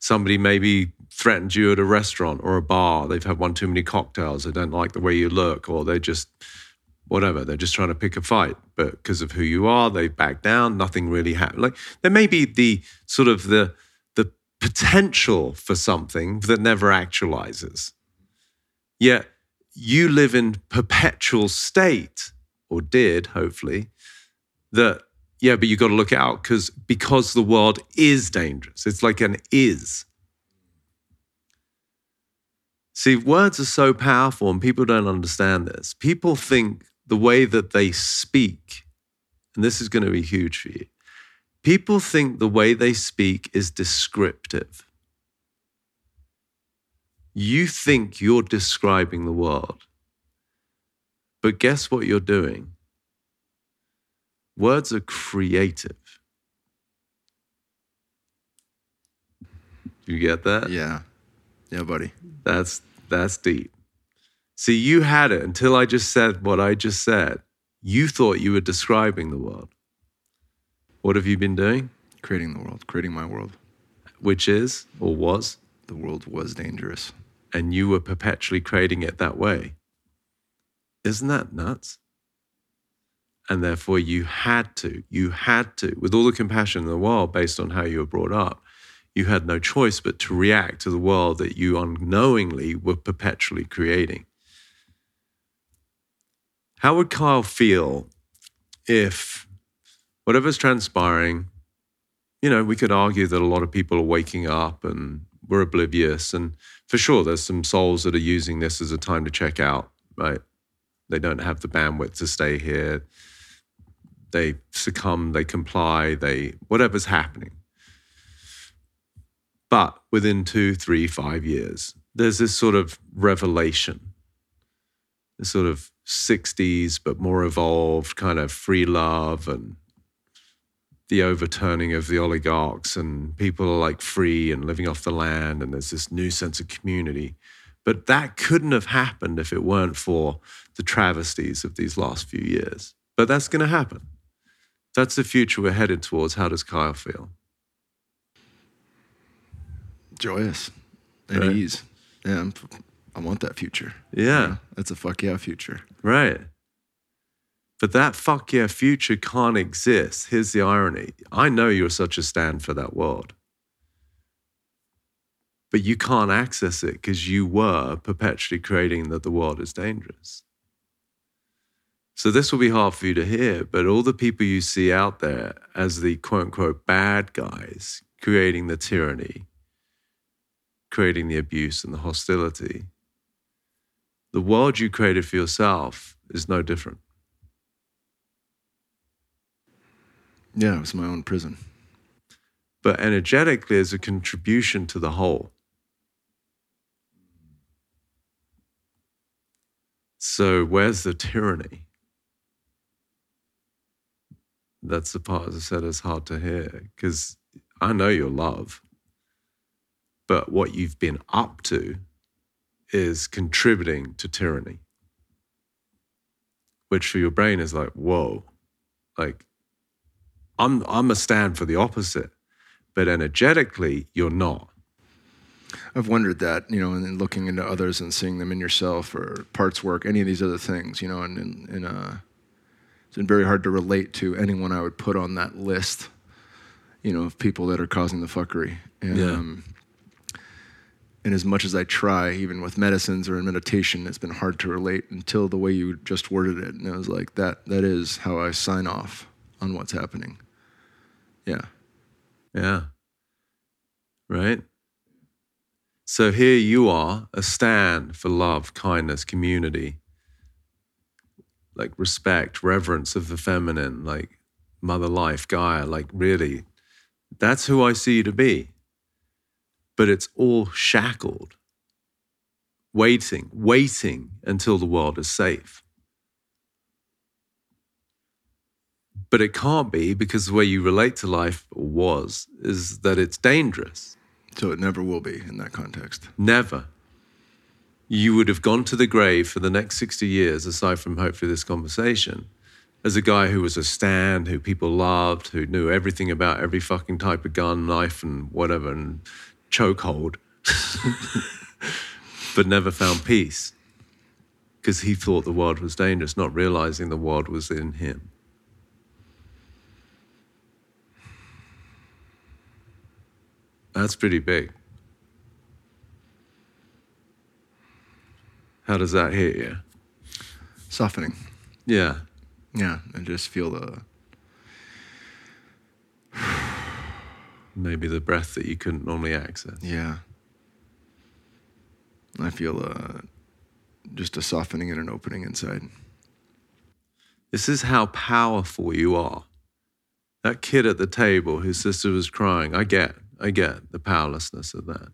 somebody maybe threatened you at a restaurant or a bar. They've had one too many cocktails. They don't like the way you look, or they just whatever. They're just trying to pick a fight, but because of who you are, they back down. Nothing really happened. Like there may be the sort of the the potential for something that never actualizes. Yet you live in perpetual state, or did hopefully, that yeah, but you got to look out because because the world is dangerous. It's like an is. See, words are so powerful and people don't understand this. People think the way that they speak, and this is going to be huge for you, people think the way they speak is descriptive. You think you're describing the world. But guess what you're doing? Words are creative. You get that? Yeah. Yeah, buddy. That's that's deep. See, you had it until I just said what I just said. You thought you were describing the world. What have you been doing? Creating the world, creating my world. Which is or was, The world was dangerous. and you were perpetually creating it that way. Isn't that nuts? And therefore, you had to, you had to, with all the compassion in the world based on how you were brought up, you had no choice but to react to the world that you unknowingly were perpetually creating. How would Kyle feel if whatever's transpiring, you know, we could argue that a lot of people are waking up and we're oblivious. And for sure, there's some souls that are using this as a time to check out, right? They don't have the bandwidth to stay here. They succumb, they comply, they whatever's happening. But within two, three, five years, there's this sort of revelation, this sort of 60s, but more evolved kind of free love and the overturning of the oligarchs, and people are like free and living off the land, and there's this new sense of community. But that couldn't have happened if it weren't for the travesties of these last few years. But that's going to happen. That's the future we're headed towards. How does Kyle feel? Joyous and Right. ease. Yeah, I'm, I want that future. Yeah. That's a fuck yeah future. Right. But that fuck yeah future can't exist. Here's the irony I know you're such a stand for that world. But you can't access it because you were perpetually creating that the world is dangerous. So this will be hard for you to hear, but all the people you see out there as the quote unquote bad guys creating the tyranny, creating the abuse and the hostility, the world you created for yourself is no different. Yeah, it was my own prison. But energetically, as a contribution to the whole. So, where's the tyranny? That's the part, as I said, is hard to hear because I know your love, but what you've been up to is contributing to tyranny, which for your brain is like, whoa, like I'm I'm a stand for the opposite, but energetically you're not. I've wondered that, you know, and looking into others and seeing them in yourself or parts work, any of these other things, you know, and in, in uh, it's been very hard to relate to anyone I would put on that list, you know, of people that are causing the fuckery. And, Yeah. um, and as much as I try, even with medicines or in meditation, it's been hard to relate until the way you just worded it. And it was like, that, that is how I sign off on what's happening. Yeah. Yeah. Right? So here you are, a stand for love, kindness, community, like respect, reverence of the feminine, like mother life, Gaia, like really, that's who I see you to be. But it's all shackled, waiting, waiting until the world is safe. But it can't be because the way you relate to life was is that it's dangerous. So it never will be in that context. Never. You would have gone to the grave for the next 60 years, aside from hopefully this conversation, as a guy who was a stand, who people loved, who knew everything about every fucking type of gun, knife, and whatever, and chokehold, but never found peace because he thought the world was dangerous, not realizing the world was in him. That's pretty big. How does that hit you? Softening. Yeah. Yeah. And just feel the, Maybe the breath that you couldn't normally access. yeah. I feel uh, just a softening and an opening inside. This is how powerful you are. That kid at the table whose sister was crying, I get, I get the powerlessness of that.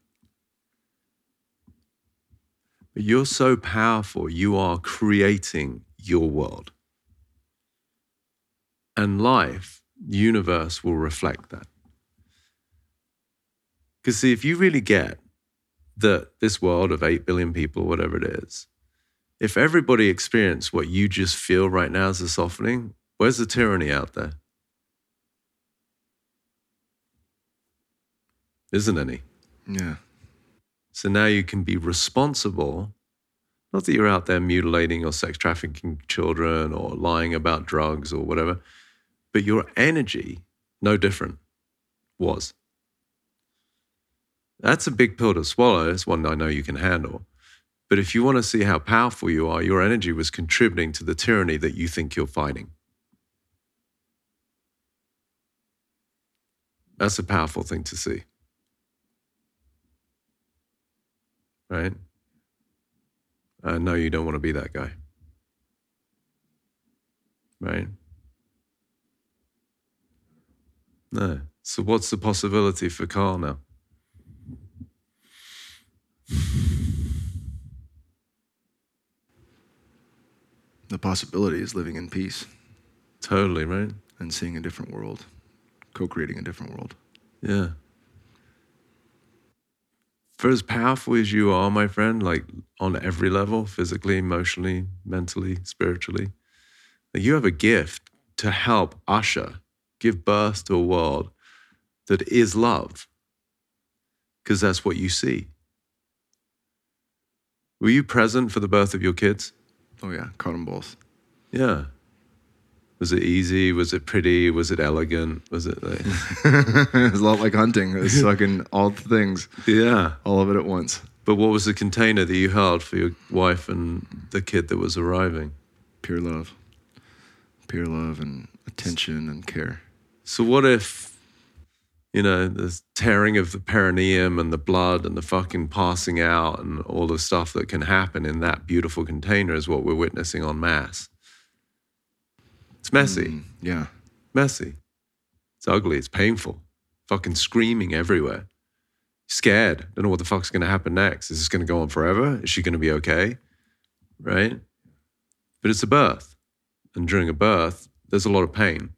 But you're so powerful, you are creating your world. And life, universe will reflect that. Because see, if you really get that this world of 8 billion people, whatever it is, if everybody experienced what you just feel right now as a softening, where's the tyranny out there? Isn't any. Yeah. So now you can be responsible. Not that you're out there mutilating or sex trafficking children or lying about drugs or whatever, but your energy, no different, was. That's a big pill to swallow. It's one I know you can handle. But if you want to see how powerful you are, your energy was contributing to the tyranny that you think you're fighting. That's a powerful thing to see. Right? Uh, I know you don't want to be that guy. Right? No. So, what's the possibility for Carl now? The possibility is living in peace Totally, right? and seeing a different world, co creating a different world. Yeah. For as powerful as you are, my friend, like on every level physically, emotionally, mentally, spiritually like you have a gift to help usher, give birth to a world that is love, because that's what you see. Were you present for the birth of your kids? Oh, yeah. Caught them both. Yeah. Was it easy? Was it pretty? Was it elegant? Was it like, it's a lot like hunting. It's fucking all the things, yeah. all of it at once. But what was the container that you held for your wife and the kid that was arriving? Pure love. Pure love and attention and care. So what if You know, the tearing of the perineum and the blood and the fucking passing out and all the stuff that can happen in that beautiful container is what we're witnessing on mass. It's messy, Mm, yeah. messy. It's ugly. It's painful. Fucking screaming everywhere. Scared. Don't know what the fuck's going to happen next. Is this going to go on forever? Is she going to be okay? Right? But it's a birth. And during a birth, there's a lot of pain.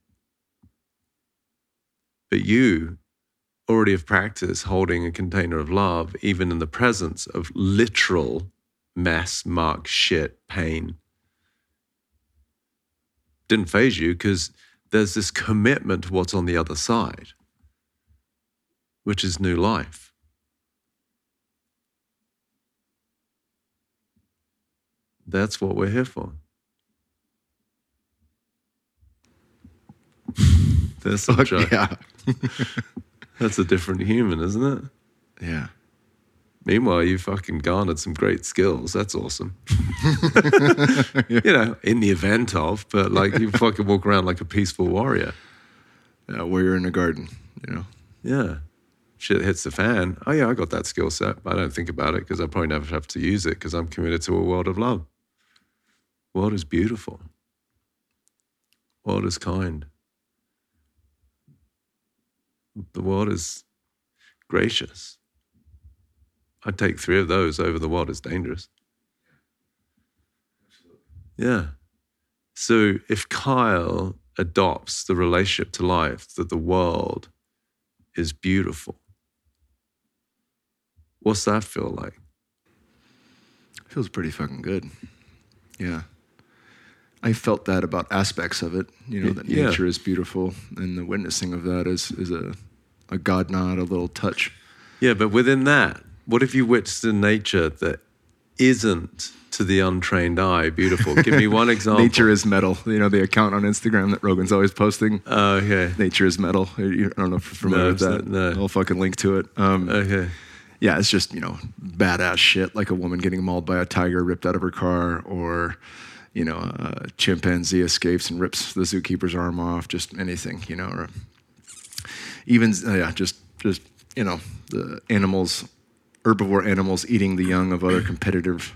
But you already have practiced holding a container of love, even in the presence of literal mess, muck, shit, pain. Didn't faze you because there's this commitment to what's on the other side, which is new life. That's what we're here for. Fuck joke. yeah. That's a different human, isn't it? Yeah. Meanwhile, you fucking garnered some great skills. That's awesome. You know, in the event of, but like you fucking walk around like a peaceful warrior. Yeah. Warrior in a garden, you know. Yeah. Shit hits the fan. Oh, yeah, I got that skill set. But I don't think about it because I probably never have to use it because I'm committed to a world of love. World is beautiful. World is kind. The world is gracious. I'd take three of those over the world is dangerous. Yeah. So if Kyle adopts the relationship to life that the world is beautiful, what's that feel like? Feels pretty fucking good. Yeah. I felt that about aspects of it, you know, that yeah. nature is beautiful and the witnessing of that is is a a God nod, a little touch. Yeah, but within that, what if you witnessed a nature that isn't to the untrained eye beautiful? Give me one example. Nature is metal. You know, the account on Instagram that Rogan's always posting. Oh, okay. Nature is metal. I don't know if you're familiar No, with that. no. I'll fucking link to it. Um, Okay. yeah, it's just, you know, badass shit like a woman getting mauled by a tiger ripped out of her car or, you know, a chimpanzee escapes and rips the zookeeper's arm off, just anything, you know, or even, uh, yeah, just, just, you know, the animals, herbivore animals eating the young of other competitive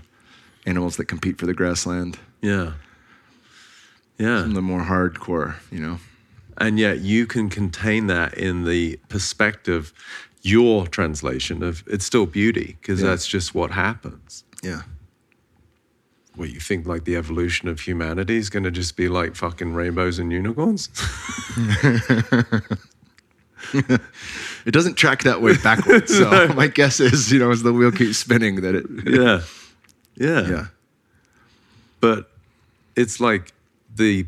animals that compete for the grassland. Yeah. Yeah. Some the more hardcore, you know. And yet you can contain that in the perspective, your translation of it's still beauty, because Yeah. that's just what happens. Yeah. What you think like the evolution of humanity is going to just be like fucking rainbows and unicorns? It doesn't track that way backwards. So my guess is, you know, as the wheel keeps spinning, that it. yeah. Yeah. Yeah. but it's like the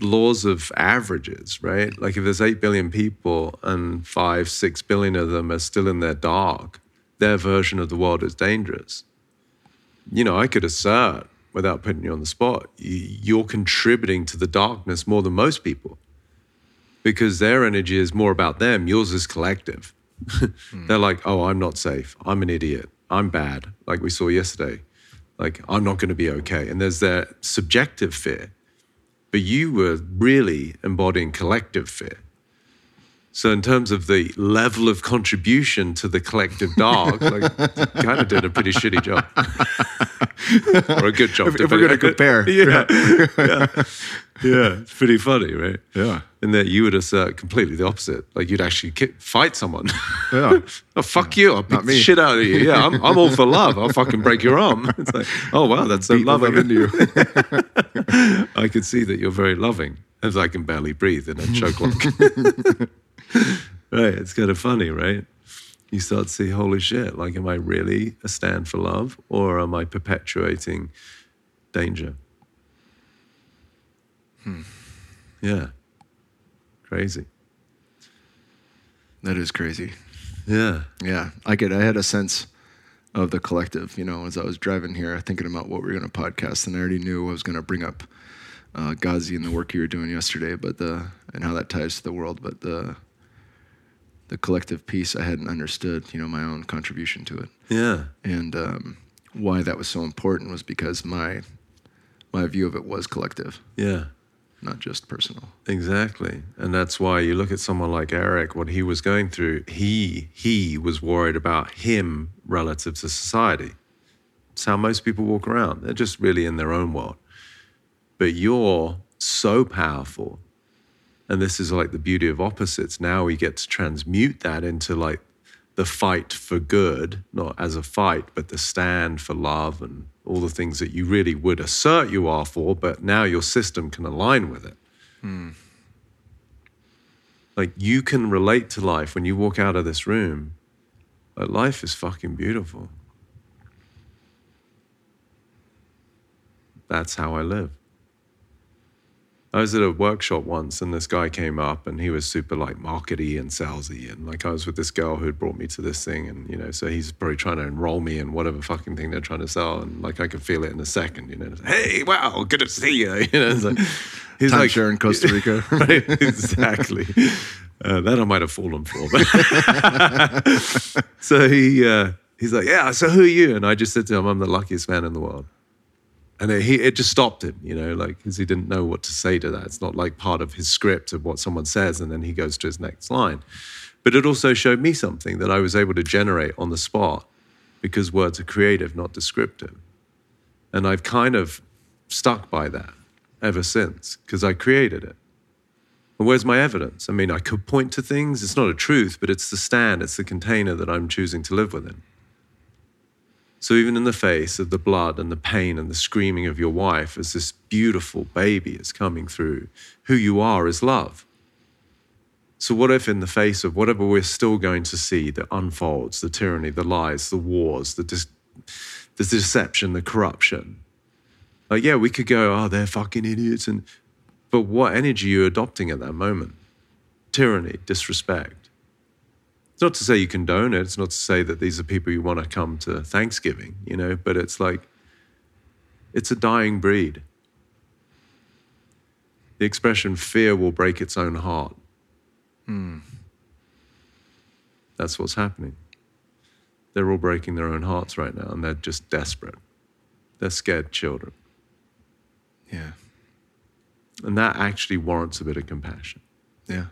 laws of averages, right? Like if there's 8 billion people and 5, 6 billion of them are still in their dark, their version of the world is dangerous. You know, I could assert, without putting you on the spot, you're contributing to the darkness more than most people because their energy is more about them, yours is collective. They're like, oh, I'm not safe. I'm an idiot. I'm bad, like we saw yesterday. Like, I'm not going to be okay. And there's that subjective fear. But you were really embodying collective fear. So, in terms of the level of contribution to the collective dark, like, kind of did a pretty shitty job. or a good job. If- if we're gonna depending- compare. Yeah. yeah. Yeah. Yeah, it's pretty funny, right? Yeah. And that you would assert completely the opposite. Like you'd actually ki- fight someone. Yeah. oh, fuck you. I'll beat the shit out of you. Yeah, I'm, I'm all for love. I'll fucking break your arm. It's like, oh, wow, that's so Beat loving. love into you. I can see that you're very loving, as I can barely breathe in a choke lock. right. It's kind of funny, right? You start to see, holy shit, like, am I really a stand for love or am I perpetuating danger? Yeah. Crazy. That is crazy. Yeah. Yeah, I get. I had a sense of the collective, you know, as I was driving here, thinking about what we are going to podcast, and I already knew I was going to bring up uh, Godsey and the work you were doing yesterday, but the and how that ties to the world, but the the collective piece I hadn't understood, you know, my own contribution to it, Yeah. and um, why that was so important was because my my view of it was collective. Yeah. Not just personal. Exactly. And that's why you look at someone like Eric, what he was going through, he he was worried about him relative to society. It's how most people walk around. They're just really in their own world. But you're so powerful. And this is like the beauty of opposites. Now we get to transmute that into like the fight for good, not as a fight, but the stand for love and all the things that you really would assert you are for, but now your system can align with it. Hmm. Like you can relate to life when you walk out of this room. Like life is fucking beautiful. That's how I live. I was at a workshop once and this guy came up and he was super like markety and salesy. And like I was with this girl who had brought me to this thing. And, you know, so he's probably trying to enroll me in whatever fucking thing they're trying to sell. And like I could feel it in a second, you know, like, hey, wow, good to see you. You know, it's like, he's like, Timeshare in Costa Rica. right, exactly. Uh, that I might have fallen for. But so he uh, he's like, yeah. So who are you? And I just said to him, I'm the luckiest man in the world. And it, he, it just stopped him, you know, like because he didn't know what to say to that. It's not like part of his script of what someone says, and then he goes to his next line. But it also showed me something that I was able to generate on the spot because words are creative, not descriptive. And I've kind of stuck by that ever since because I created it. And where's my evidence? I mean, I could point to things. It's not a truth, but it's the stand, it's the container that I'm choosing to live within. So even in the face of the blood and the pain and the screaming of your wife, as this beautiful baby is coming through, who you are is love. So what if in the face of whatever we're still going to see that unfolds, the tyranny, the lies, the wars, the, the deception, the corruption, like, yeah, we could go, oh, they're fucking idiots. And, but what energy are you adopting at that moment? Tyranny, disrespect. It's not to say you condone it. It's not to say that these are people you want to come to Thanksgiving, you know, but it's like, it's a dying breed. The expression fear will break its own heart. Hmm. That's what's happening. They're all breaking their own hearts right now, and they're just desperate. They're scared children. Yeah. And that actually warrants a bit of compassion, Yeah.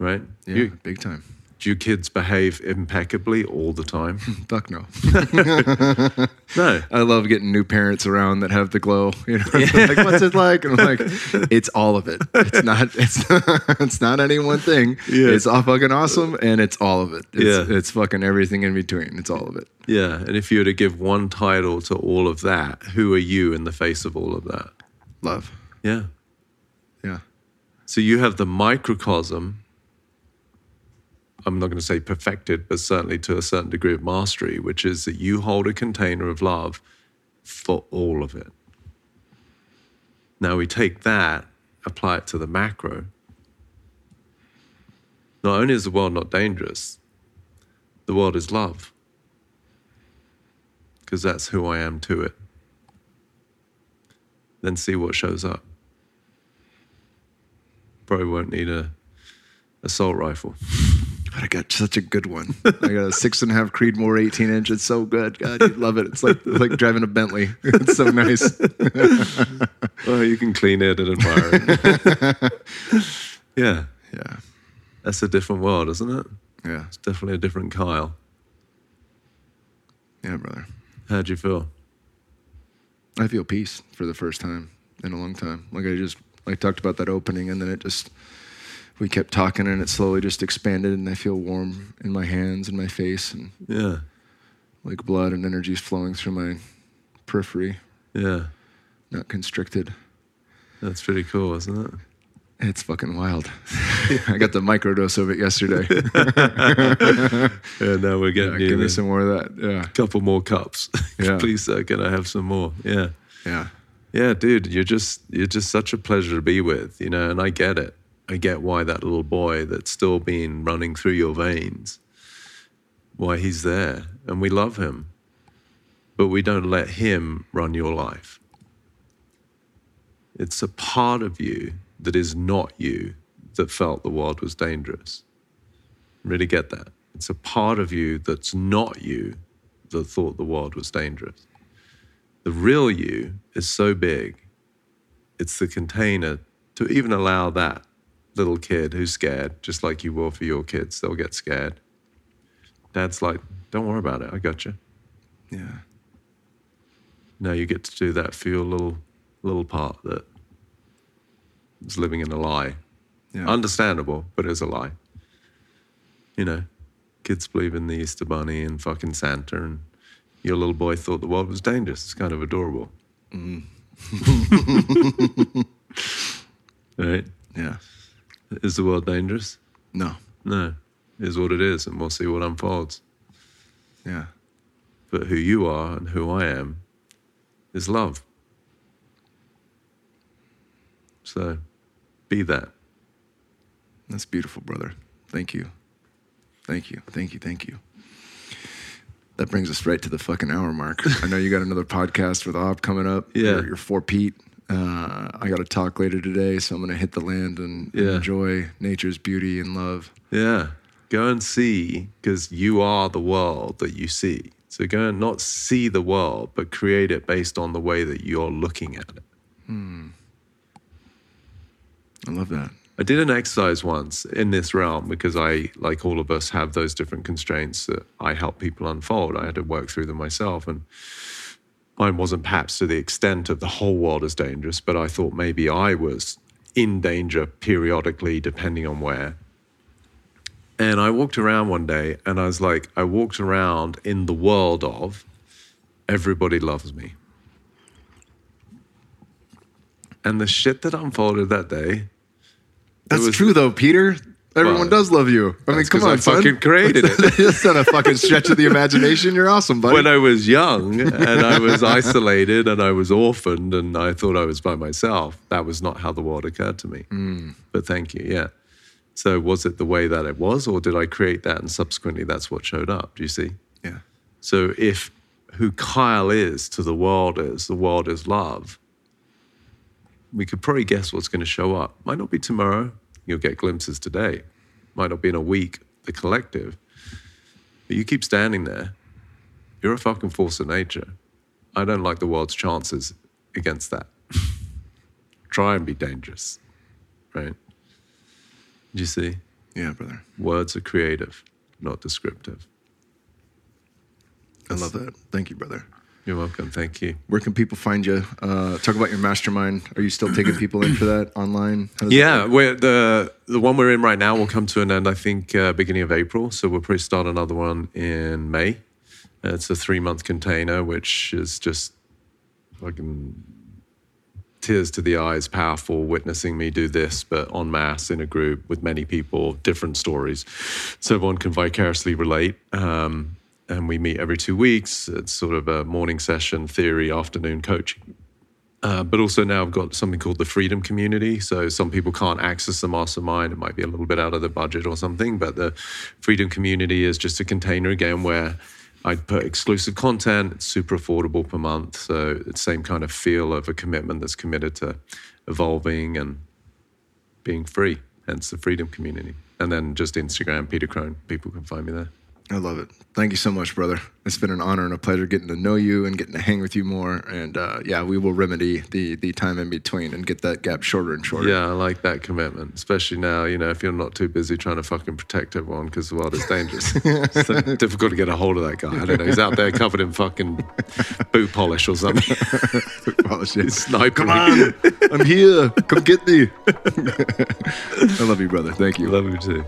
Right? Yeah. You, big time. do your kids behave impeccably all the time? Fuck no. No. I love getting new parents around that have the glow. You know, like what's it like? And I'm like, it's all of it. It's not. It's it's not any one thing. Yeah. It's all fucking awesome, and it's all of it. It's, Yeah. it's fucking everything in between. It's all of it. Yeah. And if you were to give one title to all of that, who are you in the face of all of that? Love. Yeah. Yeah. So you have the microcosm. I'm not going to say perfected, but certainly to a certain degree of mastery, which is that you hold a container of love for all of it. Now we take that, apply it to the macro. Not only is the world not dangerous, the world is love. Because that's who I am to it. Then see what shows up probably won't need a assault rifle. But I got such a good one. I got a six and a half Creedmoor 18 inch. It's so good. God, you'd love it. It's like like driving a Bentley. It's so nice. Well, you can clean it and admire it. yeah, Yeah. that's a different world, isn't it? Yeah. It's definitely a different Kyle. Yeah, brother. How'd you feel? I feel peace for the first time in a long time. Like I just I talked about that opening and then it just we kept talking and it slowly just expanded and I feel warm in my hands and my face and Yeah, like blood and energy is flowing through my periphery, yeah, not constricted. that's pretty cool, isn't it? It's fucking wild. I got the microdose of it yesterday. Yeah, now we're Yeah, getting you give me some more of that. Yeah. a couple more cups. Yeah. Please, sir, can I have some more? Yeah. Yeah. Yeah, dude, you're just you're just such a pleasure to be with, you know, and I get it. I get why that little boy that's still been running through your veins, why he's there, and we love him. But we don't let him run your life. It's a part of you that is not you that felt the world was dangerous. Really get that. It's a part of you that's not you that thought the world was dangerous. The real you is so big, it's the container to even allow that little kid who's scared, just like you will for your kids, they'll get scared. Dad's like, don't worry about it. I got you. Yeah. Now you get to do that for your little little part that is living in a lie. Yeah. Understandable, but it's a lie. You know, kids believe in the Easter Bunny and fucking Santa, and your little boy thought the world was dangerous. It's kind of adorable. Mm. right? yeah. Is the world dangerous? No. No. It is what it is, and we'll see what unfolds. Yeah. But who you are and who I am is love. So be that. That's beautiful, brother. Thank you. Thank you. Thank you. Thank you. That brings us right to the fucking hour mark. I know you got another podcast with Ob coming up. Yeah. Your, your four Pete. Uh, I got to talk later today, so I'm going to hit the land and Yeah. enjoy nature's beauty and love. Yeah. Go and see because you are the world that you see. So go and not see the world, but create it based on the way that you're looking at it. I love that. I did an exercise once in this realm because I, like all of us, have those different constraints that I help people unfold. I had to work through them myself. And mine wasn't perhaps to the extent of the whole world is dangerous, but I thought maybe I was in danger periodically, depending on where. And I walked around one day and I was like, I walked around in the world of everybody loves me. And the shit that unfolded that day That's was- true, though, Peter. Everyone Well, does love you. I mean, come on, I son. fucking created it. That's not a fucking stretch of the imagination. You're awesome, buddy. when I was young and I was isolated and I was orphaned and I thought I was by myself, that was not how the world occurred to me. Mm. But thank you. Yeah. So was it the way that it was, or did I create that and subsequently that's what showed up? Do you see? yeah. So if who Kyle is to the world is, the world is love, we could probably guess what's going to show up. Might not be tomorrow. You'll get glimpses today. Might not be in a week, the collective. But you keep standing there. You're a fucking force of nature. I don't like the world's chances against that. Try and be dangerous, right? Do you see? Yeah, brother. Words are creative, not descriptive. I love that. Thank you, brother. You're welcome. Thank you. Where can people find you? Uh, talk about your mastermind. Are you still taking people in for that online? Yeah, we're, the the one we're in right now will come to an end. I think uh, beginning of April. So we'll probably start another one in May. Uh, it's a three month container, which is just fucking tears to the eyes, powerful, witnessing me do this, but en masse in a group with many people, different stories, so everyone can vicariously relate. Um, and we meet every two weeks. It's sort of a morning session, theory, afternoon coaching. Uh, but also now I've got something called the Freedom Community. So some people can't access the mastermind. It might be a little bit out of the budget or something. But the Freedom Community is just a container again where I put exclusive content. It's super affordable per month. So it's the same kind of feel of a commitment that's committed to evolving and being free. Hence the Freedom Community. And then just Instagram, Peter Crone. People can find me there. I love it. Thank you so much, brother. It's been an honor and a pleasure getting to know you and getting to hang with you more. And uh, yeah, we will remedy the the time in between and get that gap shorter and shorter. Yeah, I like that commitment, especially now. You know, if you're not too busy trying to fucking protect everyone because the world is dangerous, it's so difficult to get a hold of that guy. I don't know. He's out there covered in fucking boot polish or something. Polish it. Sniping. Come on, I'm here. Come get me. I love you, brother. Thank you. Love you too.